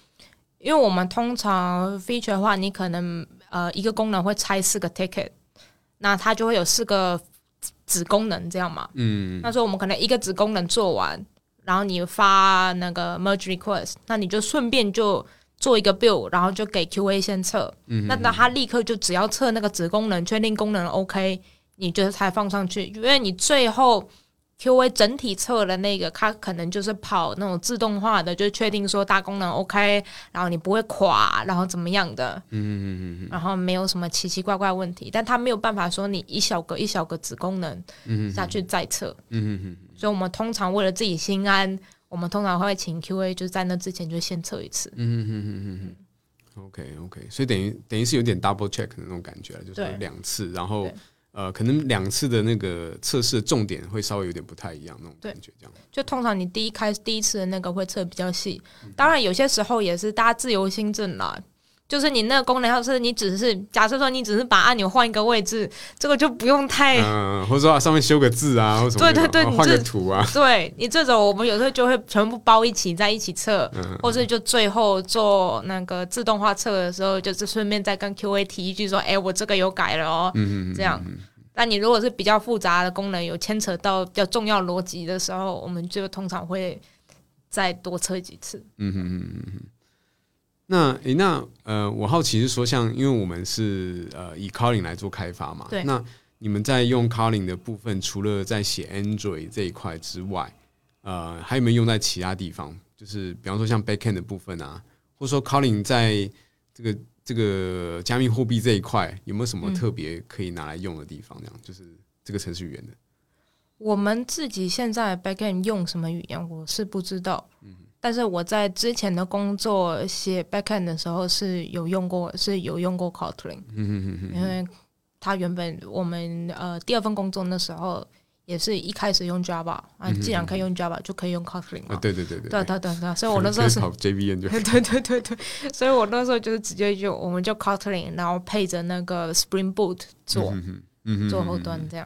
因为我们通常 feature 的话，你可能呃一个功能会拆四个 ticket，那它就会有四个子功能这样嘛。嗯，那时候我们可能一个子功能做完，然后你发那个 merge request，那你就顺便就做一个 build，然后就给 QA 先测。嗯那那他立刻就只要测那个子功能，确定功能 OK，你就才放上去，因为你最后 QA 整体测的那个，它可能就是跑那种自动化的，就确定说大功能 OK，然后你不会垮，然后怎么样的，嗯嗯嗯嗯。然后没有什么奇奇怪怪问题，但它没有办法说你一小个一小个子功能嗯嗯下去再测，嗯嗯嗯所以我们通常为了自己心安，我们通常会请 QA 就是在那之前就先测一次。嗯嗯嗯嗯嗯。OK OK，所以等于等于是有点 double check 的那种感觉了，就是两次，然后对呃，可能两次的那个测试的重点会稍微有点不太一样那种感觉，这样。就通常你第一开第一次的那个会测比较细，当然有些时候也是大家自由心证啦。就是你那个功能，要是你只是假设说你只是把按钮换一个位置，这个就不用太、嗯，或者说啊上面修个字啊，或什么对，对对换个这图啊，对你这种，我们有时候就会全部包一起在一起测，嗯或是就最后做那个自动化测的时候，就是顺便再跟 QA 提一句说：“哎、我这个有改了哦。嗯嗯，这样嗯但你如果是比较复杂的功能，有牵扯到比较重要逻辑的时候，我们就通常会再多测几次。嗯哼哼哼哼。那诶，那呃，我好奇是说，像因为我们是呃以 Calling 来做开发嘛，对那你们在用 Calling 的部分，除了在写 Android 这一块之外，呃，还有没有用在其他地方？就是比方说像 Backend 的部分啊，或者说 Calling 在这个这个加密货币这一块，有没有什么特别可以拿来用的地方？这样就是这个程序员的。我们自己现在 backend 用什么语言，我是不知道。但是我在之前的工作写 backend 的时候是有用过，是有用过 Kotlin。因为他原本我们呃第二份工作那时候也是一开始用 Java 啊，既然可以用 Java，就可以用 Kotlin 嘛。对对对对，对对对对，所以我那时候是 JVM 就对 对对对对，所以我那时候就是直接就我们就 Kotlin，然后配着那个 Spring Boot 做做后端这样。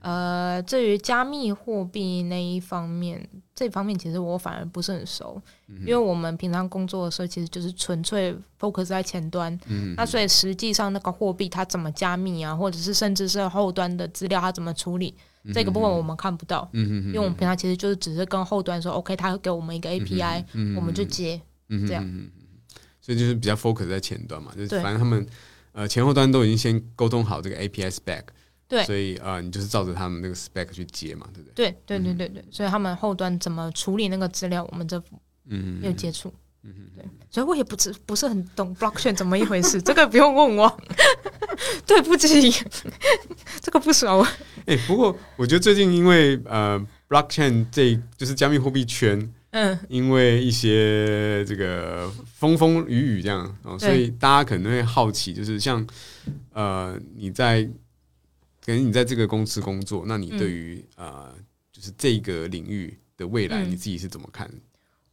呃，至于加密货币那一方面，这方面其实我反而不是很熟，因为我们平常工作的时候其实就是纯粹 focus 在前端，那所以实际上那个货币它怎么加密啊，或者是甚至是后端的资料它怎么处理，这个部分我们看不到，因为我们平常其实就是只是跟后端说 OK，他给我们一个 API，我们就接这样，所以就是比较 focus 在前端嘛，就是反正他们呃前后端都已经先沟通好这个 API spec。对，所以呃，你就是照着他们那个 spec 去接嘛，对不对？对，对，对，对，对。所以他们后端怎么处理那个资料，我们这嗯有接触，嗯对。所以我也不知不是很懂 blockchain 怎么一回事，这个不用问我，对不起，这个不熟。哎，不过我觉得最近因为呃 blockchain 这就是加密货币圈，嗯，因为一些这个风风雨雨这样哦，所以大家可能会好奇，就是像呃你在。可能你在这个公司工作，那你对于呃，就是这个领域的未来，你自己是怎么看？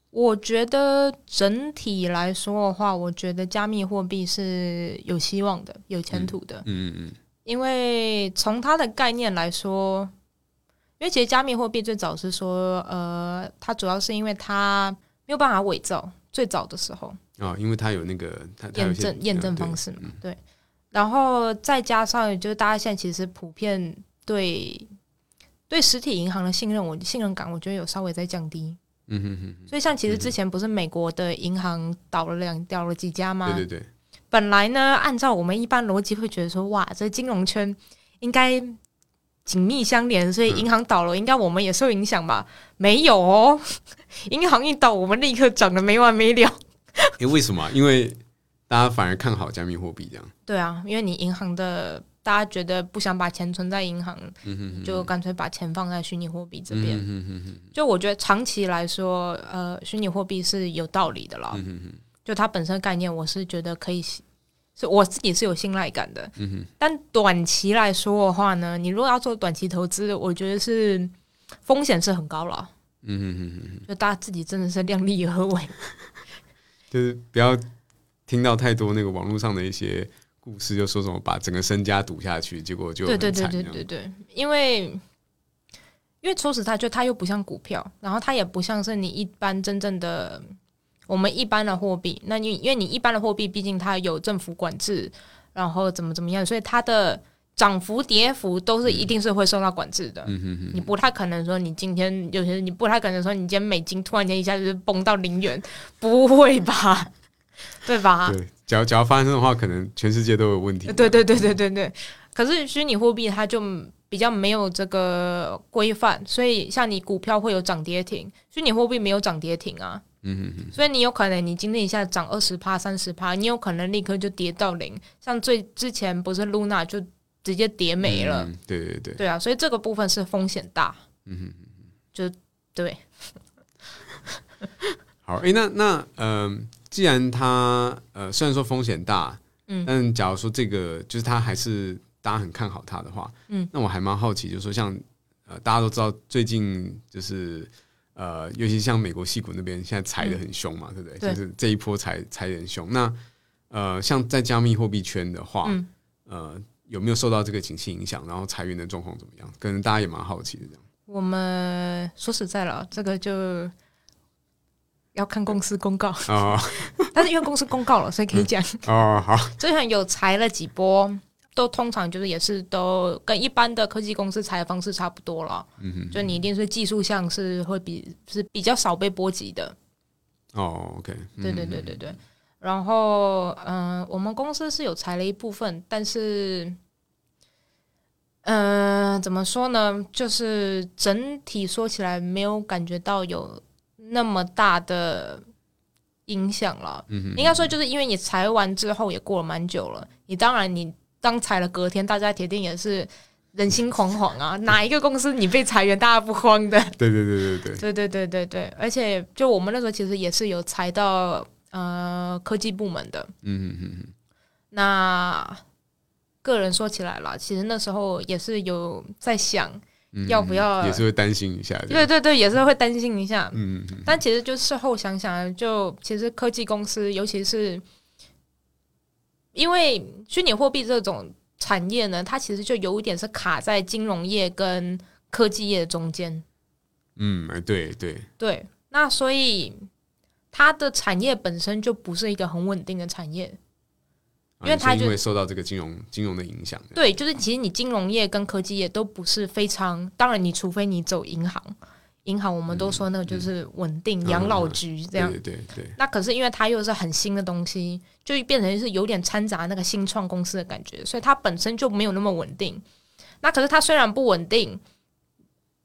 我觉得整体来说的话，我觉得加密货币是有希望的，有前途的。嗯嗯嗯。因为从它的概念来说，因为其实加密货币最早是说，呃，它主要是因为它没有办法伪造，最早的时候啊，因为它有那个验证验证方式嘛，对。然后再加上，就是大家现在其实普遍对对实体银行的信任，我信任感，我觉得有稍微在降低。嗯哼哼。所以像其实之前不是美国的银行倒了两掉了几家吗？对对对。本来呢，按照我们一般逻辑会觉得说，哇，这金融圈应该紧密相连，所以银行倒了，应该我们也受影响吧？没有哦，银行一倒，我们立刻涨得没完没了。诶，为什么？因为。大家反而看好加密货币，这样对啊，因为你银行的大家觉得不想把钱存在银行，就干脆把钱放在虚拟货币这边。就我觉得长期来说，呃，虚拟货币是有道理的啦。就它本身概念，我是觉得可以，是我自己是有信赖感的。但短期来说的话呢，你如果要做短期投资，我觉得是风险是很高了。嗯哼哼哼，就大家自己真的是量力而为，就是不要。听到太多那个网络上的一些故事，就说什么把整个身家赌下去，结果就对对对对对对，因为因为说实在，就它又不像股票，然后它也不像是你一般真正的我们一般的货币。那你因为你一般的货币，毕竟它有政府管制，然后怎么怎么样，所以它的涨幅跌幅都是一定是会受到管制的。嗯哼哼，你不太可能说你今天有些你不太可能说你今天美金突然间一下子崩到零元，不会吧？对吧？对，假如假如发生的话，可能全世界都有问题。对对对对对对。可是虚拟货币它就比较没有这个规范，所以像你股票会有涨跌停，虚拟货币没有涨跌停啊。嗯嗯所以你有可能你今天一下涨二十趴、三十趴，你有可能立刻就跌到零。像最之前不是 Luna 就直接跌没了。对对对。对啊，所以这个部分是风险大。嗯哼就对。好，哎，那那嗯。既然它呃虽然说风险大，嗯，但假如说这个就是它还是大家很看好它的话，嗯，那我还蛮好奇，就是说像呃大家都知道最近就是呃尤其像美国西谷那边现在裁的很凶嘛，对不对？就是这一波裁裁的很凶。那呃像在加密货币圈的话，呃有没有受到这个景气影响？然后裁员的状况怎么样？可能大家也蛮好奇的这样。我们说实在了，这个就。要看公司公告啊，但是因为公司公告了，所以可以讲哦。好，之前有裁了几波，都通常就是也是都跟一般的科技公司裁的方式差不多了。嗯哼，就你一定是技术项是会比是比较少被波及的。哦，OK，对对对对对。然后，嗯，我们公司是有裁了一部分，但是，嗯，怎么说呢？就是整体说起来，没有感觉到有那么大的影响了。嗯应该说，就是因为你裁完之后也过了蛮久了，你当然你刚裁了隔天，大家铁定也是人心惶惶啊。哪一个公司你被裁员，大家不慌的？对对对对对，对对对对对。而且，就我们那时候其实也是有裁到。呃，科技部门的，嗯嗯嗯那个人说起来了，其实那时候也是有在想，要不要，也是会担心一下，对对对，也是会担心一下，嗯嗯。但其实就事后想想，就其实科技公司，尤其是因为虚拟货币这种产业呢，它其实就有一点是卡在金融业跟科技业中间。嗯，对对对，那所以。它的产业本身就不是一个很稳定的产业，因为它就会受到这个金融金融的影响。对，就是其实你金融业跟科技业都不是非常，当然你除非你走银行，银行我们都说那个就是稳定养老局这样。对对对。那可是因为它又是很新的东西，就变成是有点掺杂那个新创公司的感觉，所以它本身就没有那么稳定。那可是它虽然不稳定，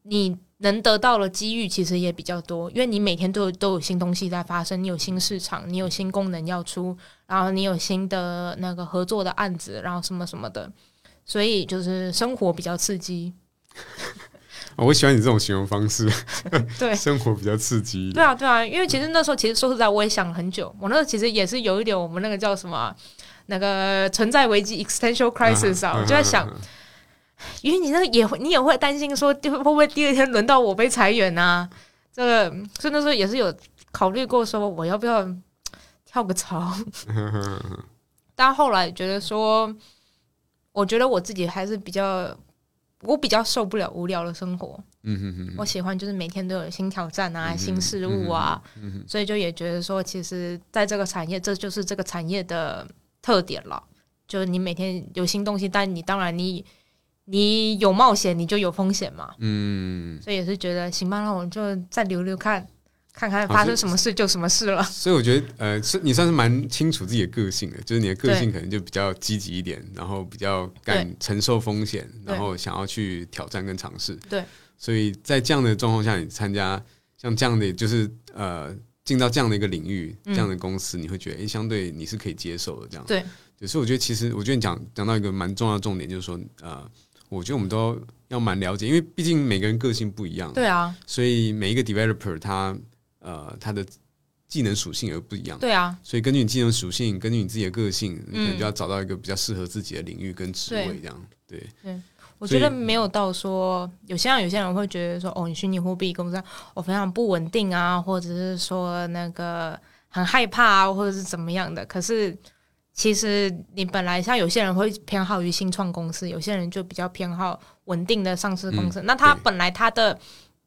你。能得到的机遇其实也比较多，因为你每天都有都有新东西在发生，你有新市场，你有新功能要出，然后你有新的那个合作的案子，然后什么什么的，所以就是生活比较刺激。我喜欢你这种形容方式，对，生活比较刺激。对啊，对啊，因为其实那时候其实说实在，我也想了很久，我那时候其实也是有一点我们那个叫什么那个存在危机 （existential crisis） 啊，我就在想。因为你那个也会，你也会担心说，会不会第二天轮到我被裁员啊？这个，所以那时候也是有考虑过，说我要不要跳个槽。但后来觉得说，我觉得我自己还是比较，我比较受不了无聊的生活。嗯哼哼，我喜欢就是每天都有新挑战啊，新事物啊。嗯所以就也觉得说，其实在这个产业，这就是这个产业的特点了。就是你每天有新东西，但你当然你。你有冒险，你就有风险嘛。嗯，所以也是觉得行吧，那我们就再留留看，看看发生什么事就什么事了。所以我觉得，呃，是你算是蛮清楚自己的个性的，就是你的个性可能就比较积极一点，然后比较敢承受风险，然后想要去挑战跟尝试。对，所以在这样的状况下，你参加像这样的，就是呃，进到这样的一个领域，这样的公司，你会觉得，哎，相对你是可以接受的这样。对，所以我觉得，其实我觉得你讲讲到一个蛮重要的重点，就是说，呃。我觉得我们都要蛮了解，因为毕竟每个人个性不一样。对啊，所以每一个 developer 他呃他的技能属性也不一样。对啊，所以根据你技能属性，根据你自己的个性，你可能就要找到一个比较适合自己的领域跟职位这样。对，對，我觉得没有到说有些人有些人会觉得说哦，你虚拟货币公司我非常不稳定啊，或者是说那个很害怕啊，或者是怎么样的。可是。其实你本来像有些人会偏好于新创公司，有些人就比较偏好稳定的上市公司。那他本来他的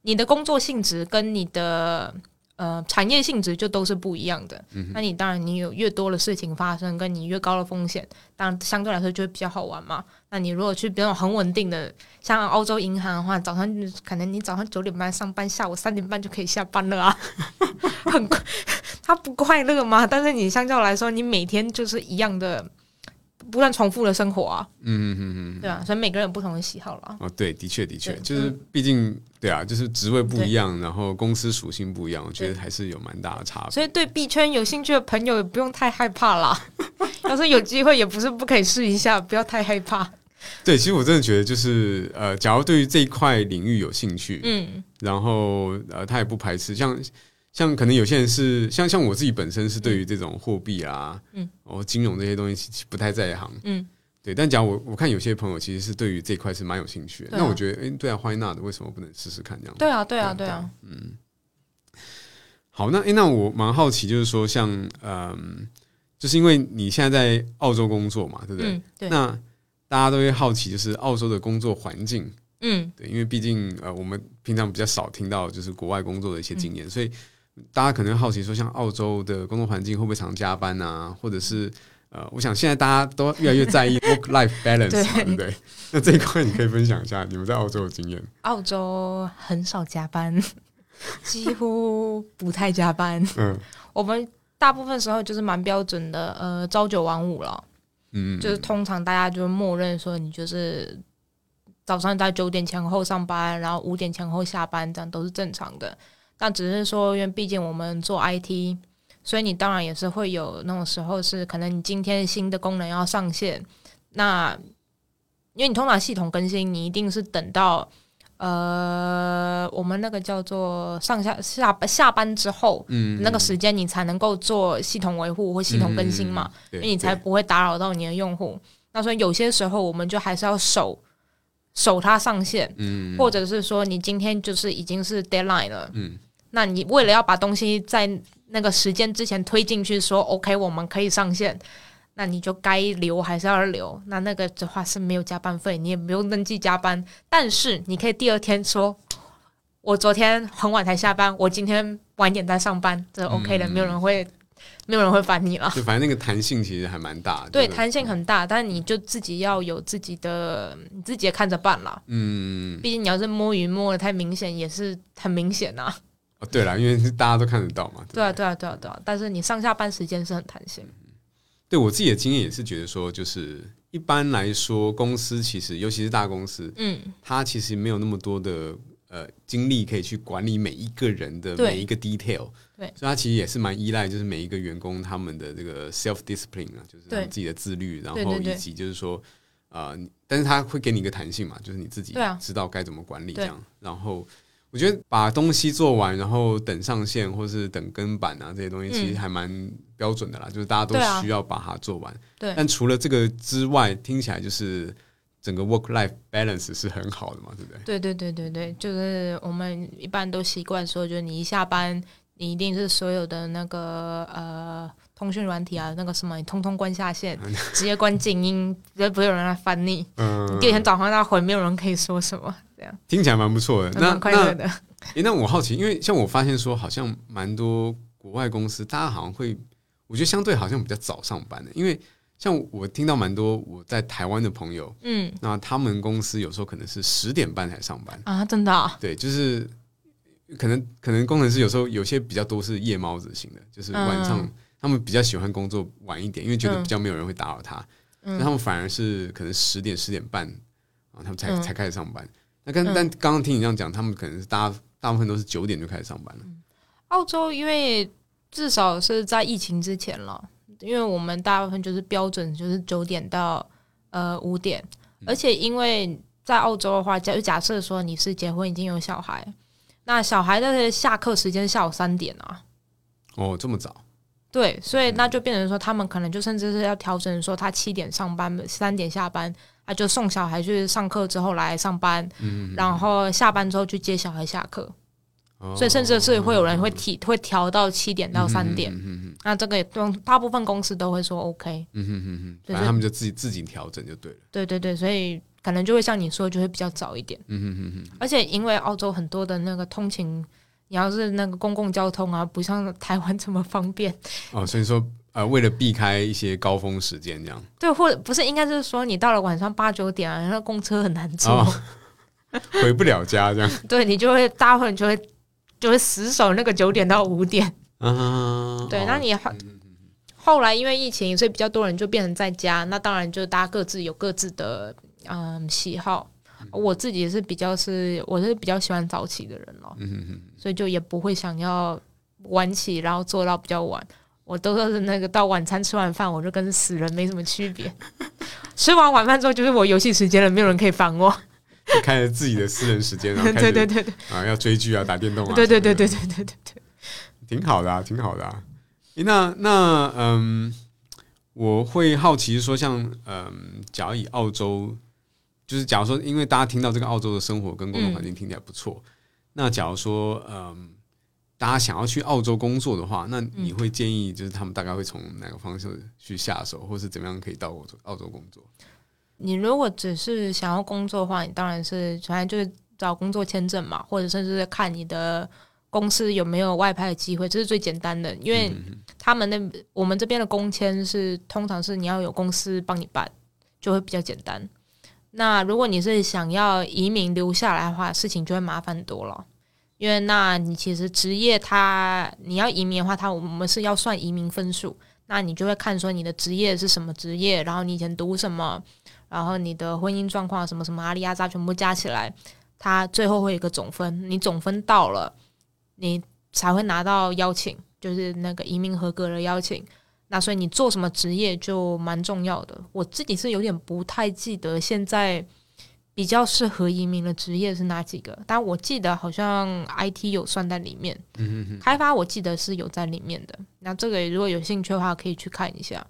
你的工作性质跟你的呃产业性质就都是不一样的。那你当然你有越多的事情发生，跟你越高的风险，当然相对来说就会比较好玩嘛。那你如果去比较很稳定的，像澳洲银行的话，早上可能你早上九点半上班，下午三点半就可以下班了啊，很。他不快乐吗？但是你相较来说，你每天就是一样的，不断重复的生活啊。嗯嗯嗯嗯，对啊，所以每个人有不同的喜好了。哦，对，的确的确，就是毕竟对啊，就是职位不一样，然后公司属性不一样，我觉得还是有蛮大的差别。所以对币圈有兴趣的朋友也不用太害怕啦。要是有机会，也不是不可以试一下，不要太害怕。对，其实我真的觉得，就是呃，假如对于这一块领域有兴趣，嗯，然后呃，他也不排斥，像。像可能有些人是像像我自己本身是对于这种货币啊，嗯，哦金融这些东西不太在行，嗯，对。但假如我我看有些朋友其实是对于这块是蛮有兴趣的，那我觉得，哎，对啊，Why not？为什么不能试试看这样？对啊，对啊，对啊，嗯。好，那哎，那我蛮好奇，就是说，像嗯，就是因为你现在在澳洲工作嘛，对不对？对。那大家都会好奇，就是澳洲的工作环境，嗯，对，因为毕竟呃，我们平常比较少听到就是国外工作的一些经验，所以。大家可能好奇说，像澳洲的工作环境会不会常加班啊？或者是呃，我想现在大家都越来越在意 work life balance，对对不对？那这一块你可以分享一下你们在澳洲的经验。澳洲很少加班，几乎不太加班。嗯我们大部分时候就是蛮标准的，呃，朝九晚五了。嗯，就是通常大家就默认说你就是早上在九点前后上班，然后五点前后下班，这样都是正常的。但只是说，因为毕竟我们做 IT，所以你当然也是会有那种时候是可能你今天新的功能要上线，那因为你通常系统更新，你一定是等到呃我们那个叫做上下下下班之后。嗯那个时间你才能够做系统维护或系统更新嘛，，嗯因为你才不会打扰到你的用户。那所以有些时候我们就还是要守守它上线，嗯或者是说你今天就是已经是 deadline 了，嗯那你为了要把东西在那个时间之前推进去说 OK 我们可以上线，那你就该留还是要留。那那个的话是没有加班费，你也不用登记加班，但是你可以第二天说。我昨天很晚才下班，我今天晚点再上班，这 OK 的，嗯没有人会，没有人会烦你了。就反正那个弹性其实还蛮大的。对，弹性很大，但你就自己要有自己的，你自己也看着办啦。嗯毕竟你要是摸鱼摸的太明显，也是很明显呐、哦对了，因为是大家都看得到嘛。对啊，对啊，对啊，对啊。但是你上下班时间是很弹性。对我自己的经验也是觉得说，就是一般来说，公司其实尤其是大公司，嗯，它其实没有那么多的呃精力可以去管理每一个人的每一个 detail，对所以它其实也是蛮依赖就是每一个员工他们的这个 self discipline 啊，就是他们自己的自律，然后以及就是说呃，但是他会给你一个弹性嘛，就是你自己知道该怎么管理这对样，然后。我觉得把东西做完，然后等上线或是等跟版啊这些东西，其实嗯还蛮标准的啦。就是大家都需要把它做完。对但除了这个之外，听起来就是整个 work life balance 是很好的嘛，对不对？对对对对对，就是我们一般都习惯说，就是你一下班，你一定是所有的那个呃通讯软体啊，那个什么，你通通关下线，直接关静音，绝对不会有人来烦你。嗯你第二天早上再回，没有人可以说什么，这样。听起来蛮不错的。那快乐那的。诶，那我好奇，因为像我发现说，好像蛮多国外公司，大家好像会，我觉得相对好像比较早上班的，因为像我听到蛮多我在台湾的朋友，嗯。那他们公司有时候可能是十点半才上班，啊，真的、啊，对，就是可能可能工程师有时候有些比较多是夜猫子型的，就是晚上、嗯他们比较喜欢工作晚一点，因为觉得嗯。比较没有人会打扰他，嗯。那他们反而是可能十点十点半啊，他们才、嗯。才开始上班。那跟、嗯但刚刚听你这样讲，他们可能是大大部分都是九点就开始上班了。澳洲因为至少是在疫情之前了，因为我们大部分就是标准就是九点到呃五点，而且因为在澳洲的话，假如假设说你是结婚已经有小孩，那小孩的下课时间下午三点啊。哦，这么早？对，所以那就变成说，他们可能就甚至是要调整，说他七点上班，三点下班，他就送小孩去上课之后来上班，嗯，然后下班之后去接小孩下课，哦所以甚至是会有人会提会调到七点到三点。那这个也大大部分公司都会说 OK，嗯嗯嗯嗯，对反正他们就自己自己调整就对了。对对对，所以可能就会像你说，就会比较早一点。嗯嗯嗯嗯，而且因为澳洲很多的那个通勤，你要是那个公共交通啊，不像台湾这么方便。哦，所以说呃，为了避开一些高峰时间，这样对，或者不是，应该是说你到了晚上八九点啊，那公车很难坐，哦回不了家这样。对你就会大部分人就会就会死守那个九点到五点。啊，对，哦那你后后来因为疫情，所以比较多人就变成在家，那当然就大家各自有各自的嗯喜好。我自己是比较是我是比较喜欢早起的人咯，嗯嗯嗯，所以就也不会想要晚起，然后做到比较晚。我都是那个到晚餐吃完饭，我就跟死人没什么区别。吃完晚饭之后就是我游戏时间了，没有人可以烦我。就开着自己的私人时间，然后 对对对对啊，要追剧啊，打电动啊，对对对对对对对对。挺好的啊，挺好的啊。诶那那嗯，我会好奇说像，嗯，假如以澳洲，就是假如说，因为大家听到这个澳洲的生活跟工作环境听起来不错，那假如说，嗯，大家想要去澳洲工作的话，那你会建议就是他们大概会从哪个方向去下手，或是怎么样可以到澳洲澳洲工作？你如果只是想要工作的话，你当然是反正就是找工作签证嘛，或者甚至是看你的公司有没有外派的机会，这是最简单的，因为他们那我们这边的工签是通常是你要有公司帮你办，就会比较简单。那如果你是想要移民留下来的话，事情就会麻烦多了。因为那你其实职业，它你要移民的话，它我们是要算移民分数。那你就会看说你的职业是什么职业，然后你以前读什么，然后你的婚姻状况什么什么阿里亚扎全部加起来，它最后会有一个总分。你总分到了，你才会拿到邀请，就是那个移民合格的邀请。那所以你做什么职业就蛮重要的。我自己是有点不太记得现在。比较适合移民的职业是哪几个？但我记得好像 IT 有算在里面，开发我记得是有在里面的。那这个如果有兴趣的话，可以去看一下。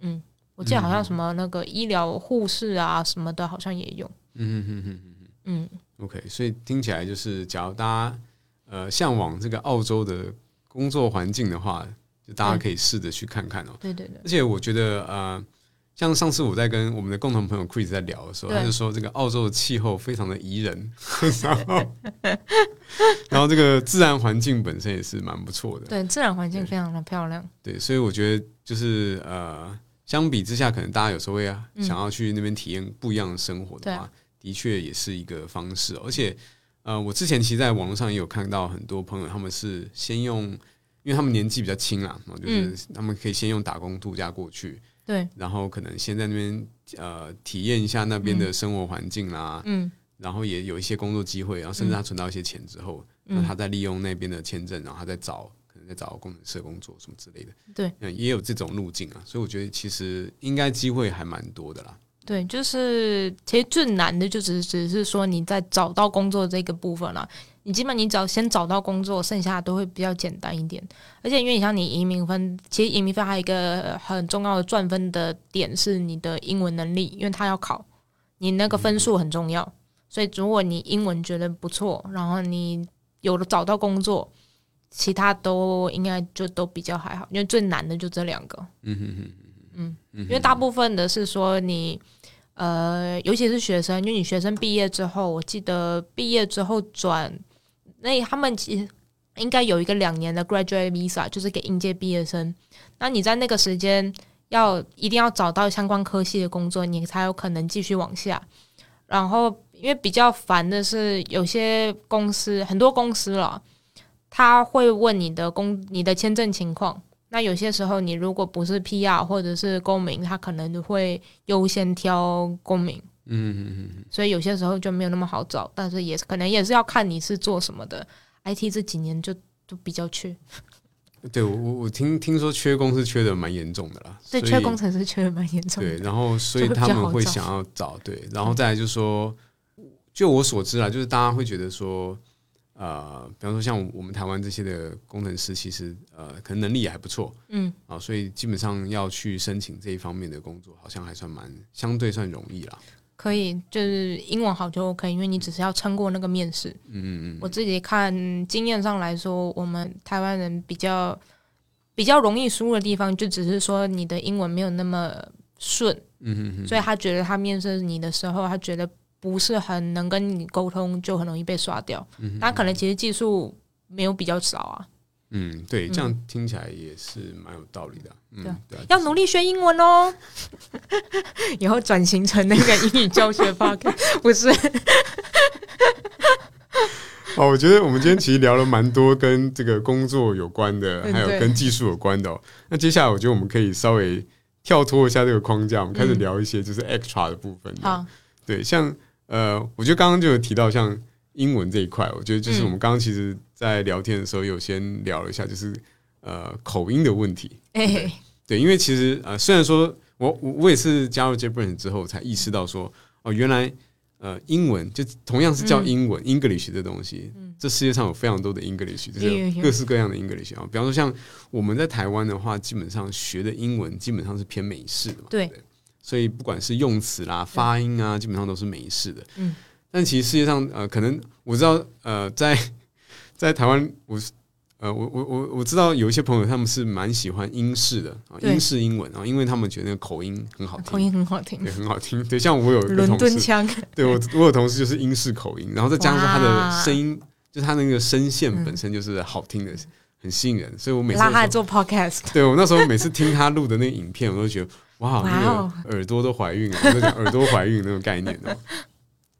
嗯，我记得好像什么那个医疗护士啊什么的，好像也有。嗯嗯嗯嗯嗯。OK，所以听起来就是，假如大家呃向往这个澳洲的工作环境的话，就大家可以试着去看看哦。对对对。而且我觉得呃。像上次我在跟我们的共同朋友 Chris 在聊的时候，他就说这个澳洲的气候非常的宜人，然后然后这个自然环境本身也是蛮不错的。对，自然环境非常的漂亮。对，所以我觉得就是呃，相比之下，可能大家有时候会想要去那边体验不一样的生活的话，的确也是一个方式。而且呃，我之前其实在网络上也有看到很多朋友，他们是先用，因为他们年纪比较轻啊，就是他们可以先用打工度假过去。对，然后可能先在那边呃体验一下那边的生活环境啦，嗯，然后也有一些工作机会，然后甚至他存到一些钱之后，那他再利用那边的签证，然后他再找可能再找工程师工作什么之类的，对，也有这种路径啊，所以我觉得其实应该机会还蛮多的啦。对，就是其实最难的就只只是说你在找到工作这个部分了。你基本你只要先找到工作，剩下的都会比较简单一点。而且因为你像你移民分，其实移民分还有一个很重要的赚分的点是你的英文能力，因为他要考你那个分数很重要。所以如果你英文觉得不错，然后你有了找到工作，其他都应该就都比较还好。因为最难的就这两个。嗯哼哼嗯，因为大部分的是说你。呃，尤其是学生，因为你学生毕业之后，我记得毕业之后转，那他们其实应该有一个两年的 graduate visa，就是给应届毕业生。那你在那个时间要一定要找到相关科系的工作，你才有可能继续往下。然后，因为比较烦的是，有些公司很多公司了，他会问你的工、你的签证情况。那有些时候，你如果不是 PR 或者是公民，他可能会优先挑公民。嗯嗯嗯。所以有些时候就没有那么好找，但是也是可能也是要看你是做什么的。IT 这几年就就比较缺。对，我我我听听说缺工是缺的蛮严重的啦。对，缺工程师缺的蛮严重。对，然后所以 他们会想要找对，然后再来就是说，就我所知啊，就是大家会觉得说。呃，比方说像我们台湾这些的工程师，其实呃，可能能力也还不错，嗯，啊，所以基本上要去申请这一方面的工作，好像还算蛮相对算容易啦。可以，就是英文好就 OK，因为你只是要撑过那个面试。嗯嗯嗯。我自己看经验上来说，我们台湾人比较比较容易输的地方，就只是说你的英文没有那么顺。嗯嗯嗯。所以他觉得他面试你的时候，他觉得。不是很能跟你沟通，就很容易被刷掉。他可能其实技术没有比较少啊。嗯，对，这样听起来也是蛮有道理的。嗯，对，要努力学英文哦。以后转型成那个英语教学吧，不是。哦，我觉得我们今天其实聊了蛮多跟这个工作有关的，还有跟技术有关的。哦。那接下来，我觉得我们可以稍微跳脱一下这个框架，我们开始聊一些就是 extra 的部分。好，对，像。呃，我觉得刚刚就有提到像英文这一块，我觉得就是我们刚刚其实，在聊天的时候有先聊了一下，就是呃口音的问题。哎，对，因为其实呃，虽然说我我我也是加入 r a n 之后才意识到说，哦，原来呃英文就同样是叫英文 English 这东西，这世界上有非常多的 English，就是各式各样的 English 啊。比方说像我们在台湾的话，基本上学的英文基本上是偏美式的嘛。对。所以不管是用词啦、发音啊，基本上都是美式的。嗯，但其实世界上呃，可能我知道呃，在在台湾，我是呃，我我我我知道有一些朋友他们是蛮喜欢英式的啊，英式英文啊，因为他们觉得那个口音很好听，口音很好听，对，很好听。对，像我有伦敦腔，对我我有同事就是英式口音，然后再加上他的声音就他那个声线本身就是好听的，很吸引人，所以我每次拉他来做 podcast，对我那时候每次听他录的那个影片，我都觉得哇，耳朵都怀孕了，我在讲耳朵怀孕那种概念哦。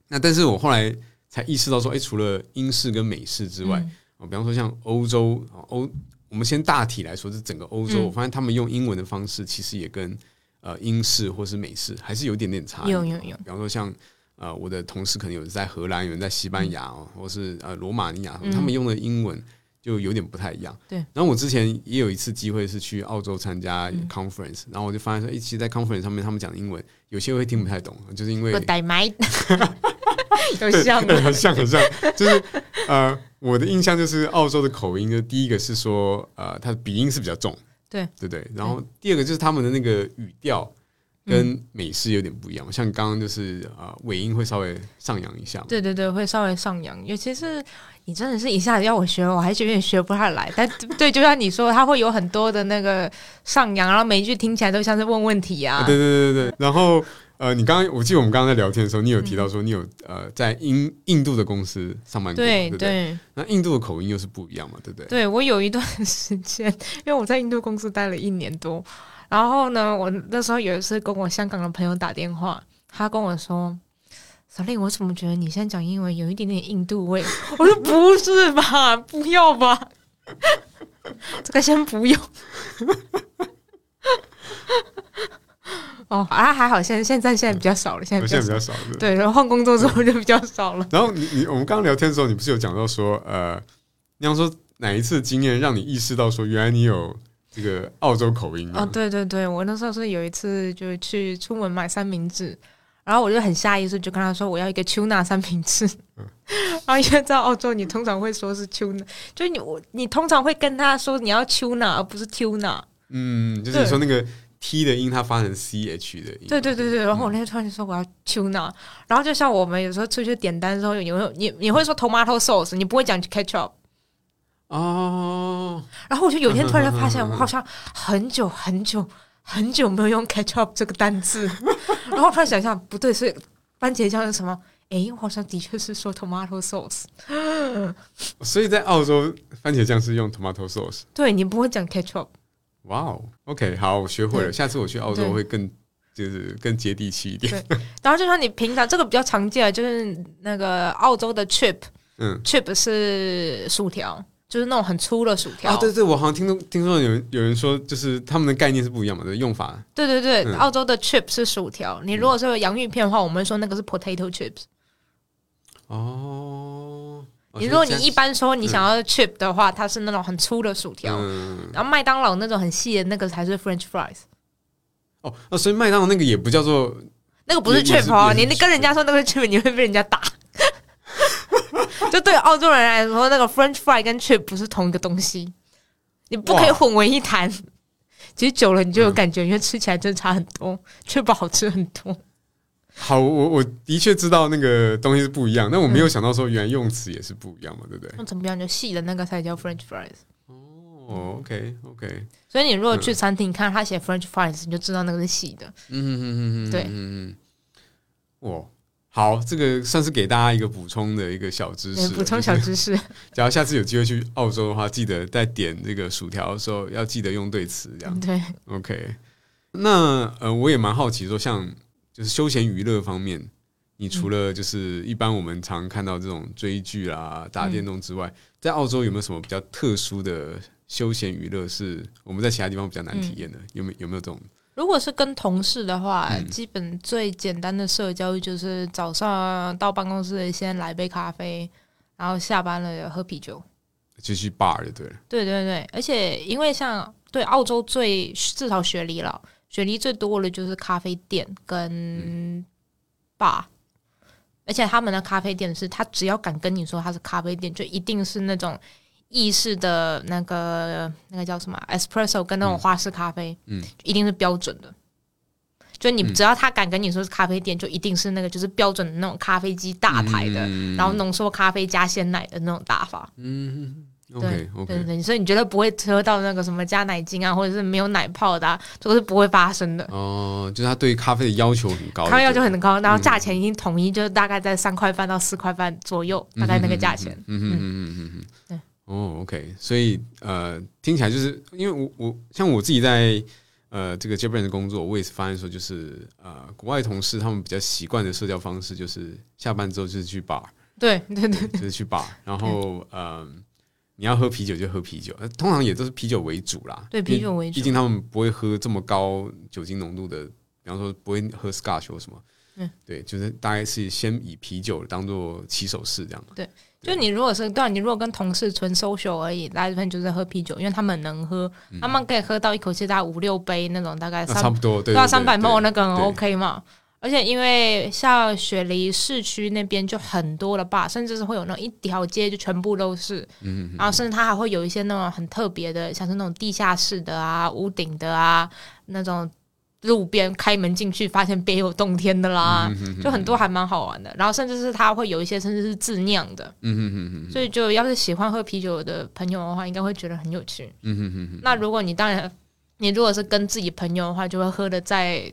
那但是我后来才意识到说，哎、除了英式跟美式之外，嗯哦，比方说像欧洲哦欧，我们先大体来说，是整个欧洲，嗯我发现他们用英文的方式，其实也跟呃英式或是美式还是有一点点差异。有有有，比方说像呃我的同事可能有人在荷兰，有人在西班牙哦，或是呃罗马尼亚，嗯他们用的英文就有点不太一样。对。然后我之前也有一次机会是去澳洲参加嗯 conference，、然后我就发现说，诶，其实，在 conference 上面他们讲的英文，有些会听不太懂，就是因为 有像对，很像很像，就是呃，我的印象就是澳洲的口音，就第一个是说呃，它的鼻音是比较重，对对对？然后第二个就是他们的那个语调跟美式有点不一样，像刚刚就是呃尾音会稍微上扬一下，对对对，会稍微上扬。尤其是你真的是一下子要我学，我还有点学不太来。但对，就像你说，它会有很多的那个上扬，然后每一句听起来都像是问问题啊对对对对。然后呃，你刚刚我记得我们刚刚在聊天的时候，你有提到说你有呃在印印度的公司上班过，对对不对？那印度的口音又是不一样嘛，对不对？对，我有一段 时间，因为我在印度公司待了一年多，然后呢，我那时候有一次跟我香港的朋友打电话，他跟我说。小令，我怎么觉得你现在讲英文有一点点印度味？我说不是吧，不要吧，这个先不用。哦，啊，还好，现在现在现在比较少了，现在。现在比较少，了对对，然后换工作之后就比较少了。然后你你我们刚刚聊天的时候，你不是有讲到说，呃，你想说哪一次经验让你意识到说，原来你有这个澳洲口音哦，啊？对对对，我那时候是有一次就是去出门买三明治，然后我就很下意识就跟他说我要一个 tuna 三明治，然后因为在澳洲你通常会说是 tuna，就你我你通常会跟他说你要 tuna 而不是 tuna，嗯，就是你说那个 T 的音它发成 C H 的音，对对对对，然后我那天突然就说我要 tuna，然后就像我们有时候出去点单的时候，你会你你会说 tomato sauce，你不会讲 ketchup。哦，然后我就有一天突然就发现，我好像 很久很久很久没有用 ketchup 这个单字，然后突然想一下，不对，是番茄酱是什么？诶，我好像的确是说 tomato sauce。所以在澳洲番茄酱是用 tomato sauce。对你不会讲 ketchup，哇哦，OK，好，我学会了，下次我去澳洲对会更就是更接地气一点。然后就像你平常这个比较常见的，就是那个澳洲的 chip，chip 嗯，是薯条，就是那种很粗的薯条。啊，对对，我好像听说听说有人有人说，就是他们的概念是不一样嘛，的，用法。对对对嗯澳洲的 chip 是薯条。你如果说有洋芋片的话，我们说那个是 potato chips。哦，你如果你一般说你想要 chip 的话，它是那种很粗的薯条。嗯，然后麦当劳那种很细的那个才是 French fries，哦，那所以麦当劳那个也不叫做那个不是 chip 哦，你跟人家说那个是 chip，你会被人家打。就对澳洲人来说，那个 French fry 跟 chip 不是同一个东西，你不可以混为一谈。其实久了你就有感觉，因为吃起来真的差很多，chip 好吃很多。好，我我的确知道那个东西是不一样，但我没有想到说原来用词也是不一样嘛，对不对？那怎么样？就细的那个才叫 French fries。哦，OK OK，所以你如果去餐厅你看他写 French fries，你就知道那个是细的。嗯哼哼哼哼，对嗯嗯，哇，好，这个算是给大家一个补充的一个小知识补充小知识。假如下次有机会去澳洲的话，记得在点这个薯条的时候要记得用对词，这样对，OK。那呃，我也蛮好奇说，像就是休闲娱乐方面，你除了就是一般我们常看到这种追剧啦、打电动之外，在澳洲有没有什么比较特殊的休闲娱乐是我们在其他地方比较难体验的？有没有有没有这种？如果是跟同事的话，嗯基本最简单的社交就是早上到办公室先来杯咖啡，然后下班了喝啤酒。就去 bar 就对了。对对对，而且因为像对澳洲最至少学历了，雪梨最多的就是咖啡店跟 bar，、而且他们的咖啡店是他只要敢跟你说他是咖啡店，就一定是那种意式的那个那个叫什么啊 espresso 跟那种花式咖啡，嗯，一定是标准的。就你只要他敢跟你说是咖啡店，就一定是那个就是标准的那种咖啡机大牌的，嗯。然后浓缩咖啡加鲜奶的那种打法。OK 对 OK，对，所以你觉得不会喝到那个什么加奶精啊，或者是没有奶泡的、啊，这个是不会发生的。哦，就是他对咖啡的要求很高，咖啡要求很高，然后嗯。价钱已经统一，就是大概在三块半到四块半左右，大概那个价钱。嗯嗯嗯哼嗯嗯。对，哦，OK，所以呃，听起来就是因为我我像我自己在呃这个 j a p a n 的工作，我也是发现说，就是呃国外同事他们比较习惯的社交方式，就是下班之后就是去 bar，对对。对，就是去 bar，然后呃你要喝啤酒就喝啤酒，呃通常也都是啤酒为主啦，对啤酒为主毕竟他们不会喝这么高酒精浓度的，比方说不会喝 Scotch 或什么。嗯，对，就是大概是先以啤酒当做起手式这样。对就你如果是对啊，你如果跟同事纯 social 而已，大部分就是喝啤酒，因为他们能喝，他们可以喝到一口气大概五六杯那种，大概三差不多，对三百 ml 那个很 OK 嘛。而且因为像雪梨市区那边就很多的 bar，甚至是会有那种一条街就全部都是，嗯然后甚至它还会有一些那种很特别的，像是那种地下室的啊、屋顶的啊，那种路边开门进去发现别有洞天的啦，嗯就很多还蛮好玩的。然后甚至是它会有一些甚至是自酿的，所以就要是喜欢喝啤酒的朋友的话，应该会觉得很有趣。那如果你当然，你如果是跟自己朋友的话，就会喝的再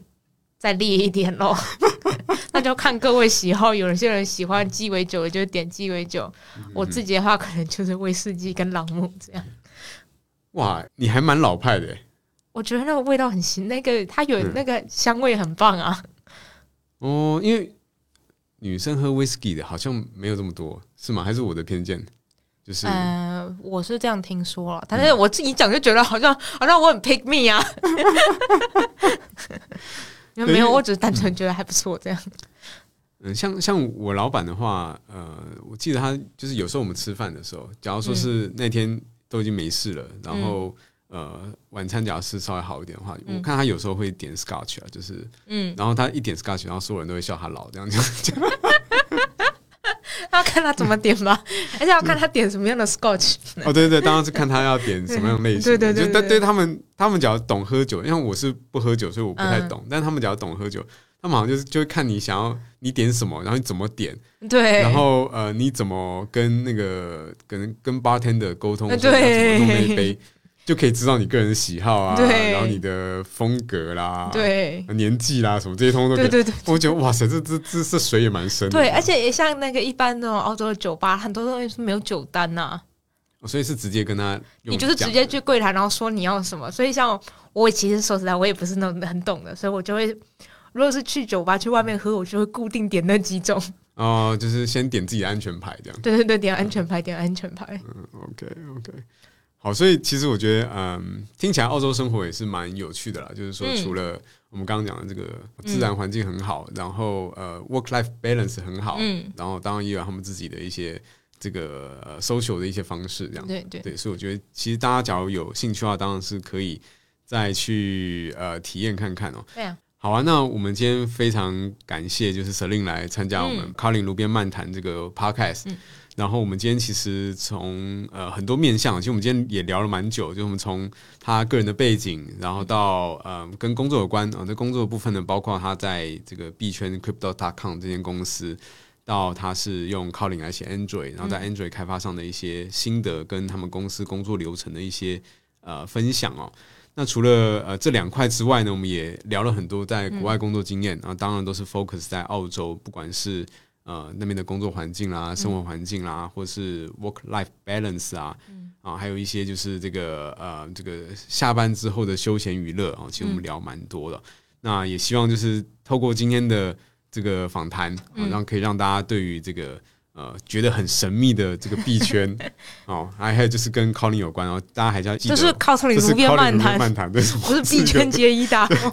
再烈一点咯。那就看各位喜好，有些人喜欢鸡尾酒，就点鸡尾酒。我自己的话，可能就是威士忌跟朗姆这样。哇，你还蛮老派的我觉得那个味道很新，那个它有嗯那个香味很棒啊。哦，因为女生喝 whisky 的好像没有这么多，是吗？还是我的偏见？就是呃，我是这样听说了，但是我自己讲就觉得好像好像我很 pick me 啊。没有没有，我只是单纯觉得还不错这样。嗯，像像我老板的话，呃，我记得他就是有时候我们吃饭的时候，假如说是那天都已经没事了，然后呃晚餐假如是稍微好一点的话，我看他有时候会点 scotch 啊，就是嗯，然后他一点 scotch，然后所有人都会笑他老这样这样讲。要看他怎么点吧，而且要看他点什么样的 scotch。哦，对对对，当然是看他要点什么样类型的。对对对对就但对对他们，他们只要懂喝酒，因为我是不喝酒，所以我不太嗯懂。但他们只要懂喝酒，他们好像就是就会看你想要你点什么，然后你怎么点，对，然后呃你怎么跟那个跟跟 bartender 沟通，呃说要怎么弄那杯，就可以知道你个人喜好啊，对然后你的风格啦，对年纪啦什么这些通通都可以。对对对我觉得哇塞，这这这这水也蛮深的。对，而且也像那个一般那种澳洲的酒吧，很多东西是没有酒单呐、哦所以是直接跟他你就是直接去柜台，然后说你要什么。所以像我其实说实在，我也不是那种很懂的，所以我就会，如果是去酒吧去外面喝，我就会固定点那几种。哦，就是先点自己的安全牌这样。对对对，点安全牌，点安全牌。嗯 OK OK，好，所以其实我觉得，嗯，听起来澳洲生活也是蛮有趣的啦。就是说，嗯。除了我们刚刚讲的这个自然环境很好，然后呃，work life balance 很好，嗯，然后当然也有他们自己的一些这个呃 social 的一些方式，这样对对。对，所以我觉得其实大家假如有兴趣的话，当然是可以再去呃体验看看哦。对啊，好啊，那我们今天非常感谢就是 Selin 来参加我们嗯。Colin 路边漫谈这个 podcast、嗯然后我们今天其实从呃很多面向，其实我们今天也聊了蛮久，就我们从他个人的背景，然后到呃跟工作有关啊，这、工作部分呢，包括他在这个币圈 Crypto.com 这间公司，到他是用 Colin 来写 Android，然后在 Android 开发上的一些心得，跟他们公司工作流程的一些呃分享哦。那除了呃这两块之外呢，我们也聊了很多在国外工作经验，然后当然都是 focus 在澳洲，不管是呃那边的工作环境啦、生活环境啦，或是 work life balance 啊，啊还有一些就是这个呃这个下班之后的休闲娱乐啊，其实我们聊蛮多的。那也希望就是透过今天的这个访谈，啊，让可以让大家对于这个。呃，觉得很神秘的这个币圈 哦，还还有就是跟 Colin 有关哦，大家还是要记得，就是靠这里这是路边 Colin 漫谈，路边漫谈，对，不是币圈结一大峰。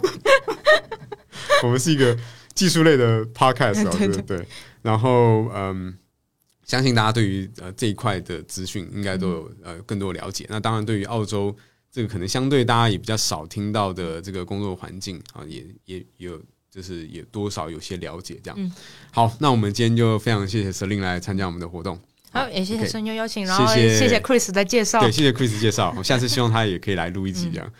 我们是一个 技术类的 podcast 哦，对对。然后嗯，相信大家对于呃这一块的资讯应该都有呃更多的了解。那当然，对于澳洲这个可能相对大家也比较少听到的这个工作环境啊，也也有就是也多少有些了解这样。嗯好，那我们今天就非常谢谢 Selin 来参加我们的活动。好，也谢谢声优邀请，然后谢谢谢谢 Chris 的介绍对，。谢谢 Chris 介绍，我下次希望他也可以来录一集这样。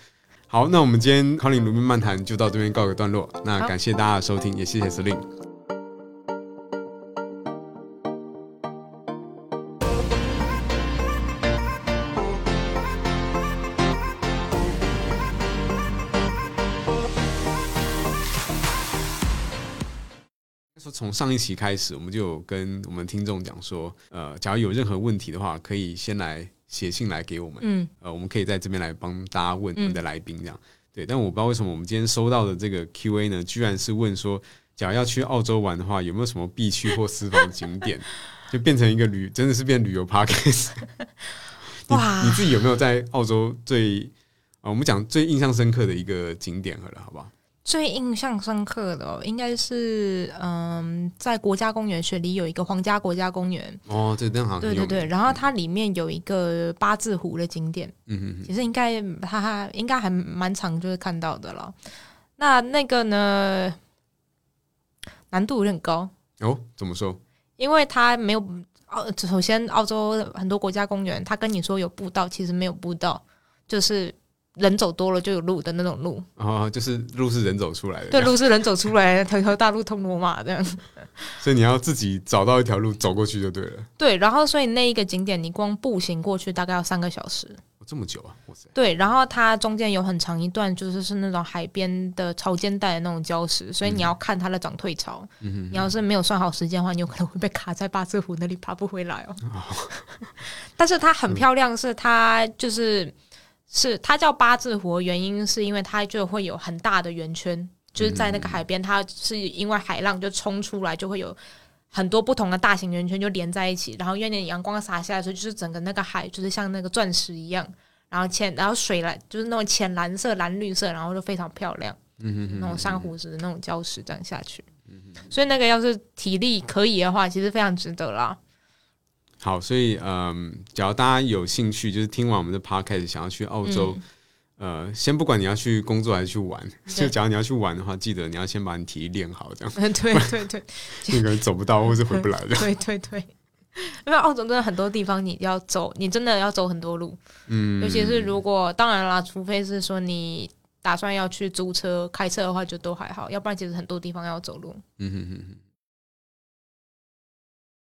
好，那我们今天康林卢宾漫谈就到这边告个段落，那感谢大家的收听，也谢谢司令。说从上一期开始，我们就跟我们听众讲说，呃，假如有任何问题的话，可以先来。写信来给我们，嗯，呃，我们可以在这边来帮大家问我们的来宾这样。对，但我不知道为什么我们今天收到的这个 Q&A 呢，居然是问说，假如要去澳洲玩的话，有没有什么必去或私房景点？就变成一个旅，真的是变旅游 p a r k a s 哇你自己有没有在澳洲最啊？我们讲最印象深刻的一个景点好了，好不好？最印象深刻的、哦、应该是嗯，在国家公园雪梨有一个皇家国家公园，哦，这灯好对对对，然后它里面有一个八字湖的景点，嗯嗯嗯，其实应该它应该还蛮常就是看到的了。那那个呢，难度有点高，哦，怎么说？因为它没有澳，首先澳洲很多国家公园，它跟你说有步道，其实没有步道，就是人走多了就有路的那种路。哦，就是路是人走出来的，对，路是人走出来，条条大路通罗马这样。所以你要自己找到一条路走过去就对了。对，然后所以那一个景点，你光步行过去大概要三个小时。哦、这么久啊！哇塞，对，然后它中间有很长一段，就是是那种海边的潮间带的那种礁石，所以你要看它的涨退潮。嗯你要是没有算好时间的话，你有可能会被卡在八字湖那里爬不回来哦。但是它很漂亮，是它就是是它叫八字湖，原因是因为它就会有很大的圆圈，就是在那个海边，它是因为海浪就冲出来，就会有。很多不同的大型圆圈就连在一起，然后因为阳光洒下来的时候，就是整个那个海就是像那个钻石一样，然后浅，然后水蓝就是那种浅蓝色、蓝绿色，然后就非常漂亮，嗯哼那种珊瑚石的那种礁石这样下去，所以那个要是体力可以的话，其实非常值得啦。好，所以嗯，只要大家有兴趣，就是听完我们的 podcast 想要去澳洲，呃，先不管你要去工作还是去玩，就假如你要去玩的话，记得你要先把你体力练好，这样。嗯，对对对。那个人走不到或是回不来的。对对对，因为澳洲真的很多地方你要走，你真的要走很多路，嗯，尤其是如果当然啦，除非是说你打算要去租车、开车的话，就都还好，要不然其实很多地方要走路。嗯哼哼哼。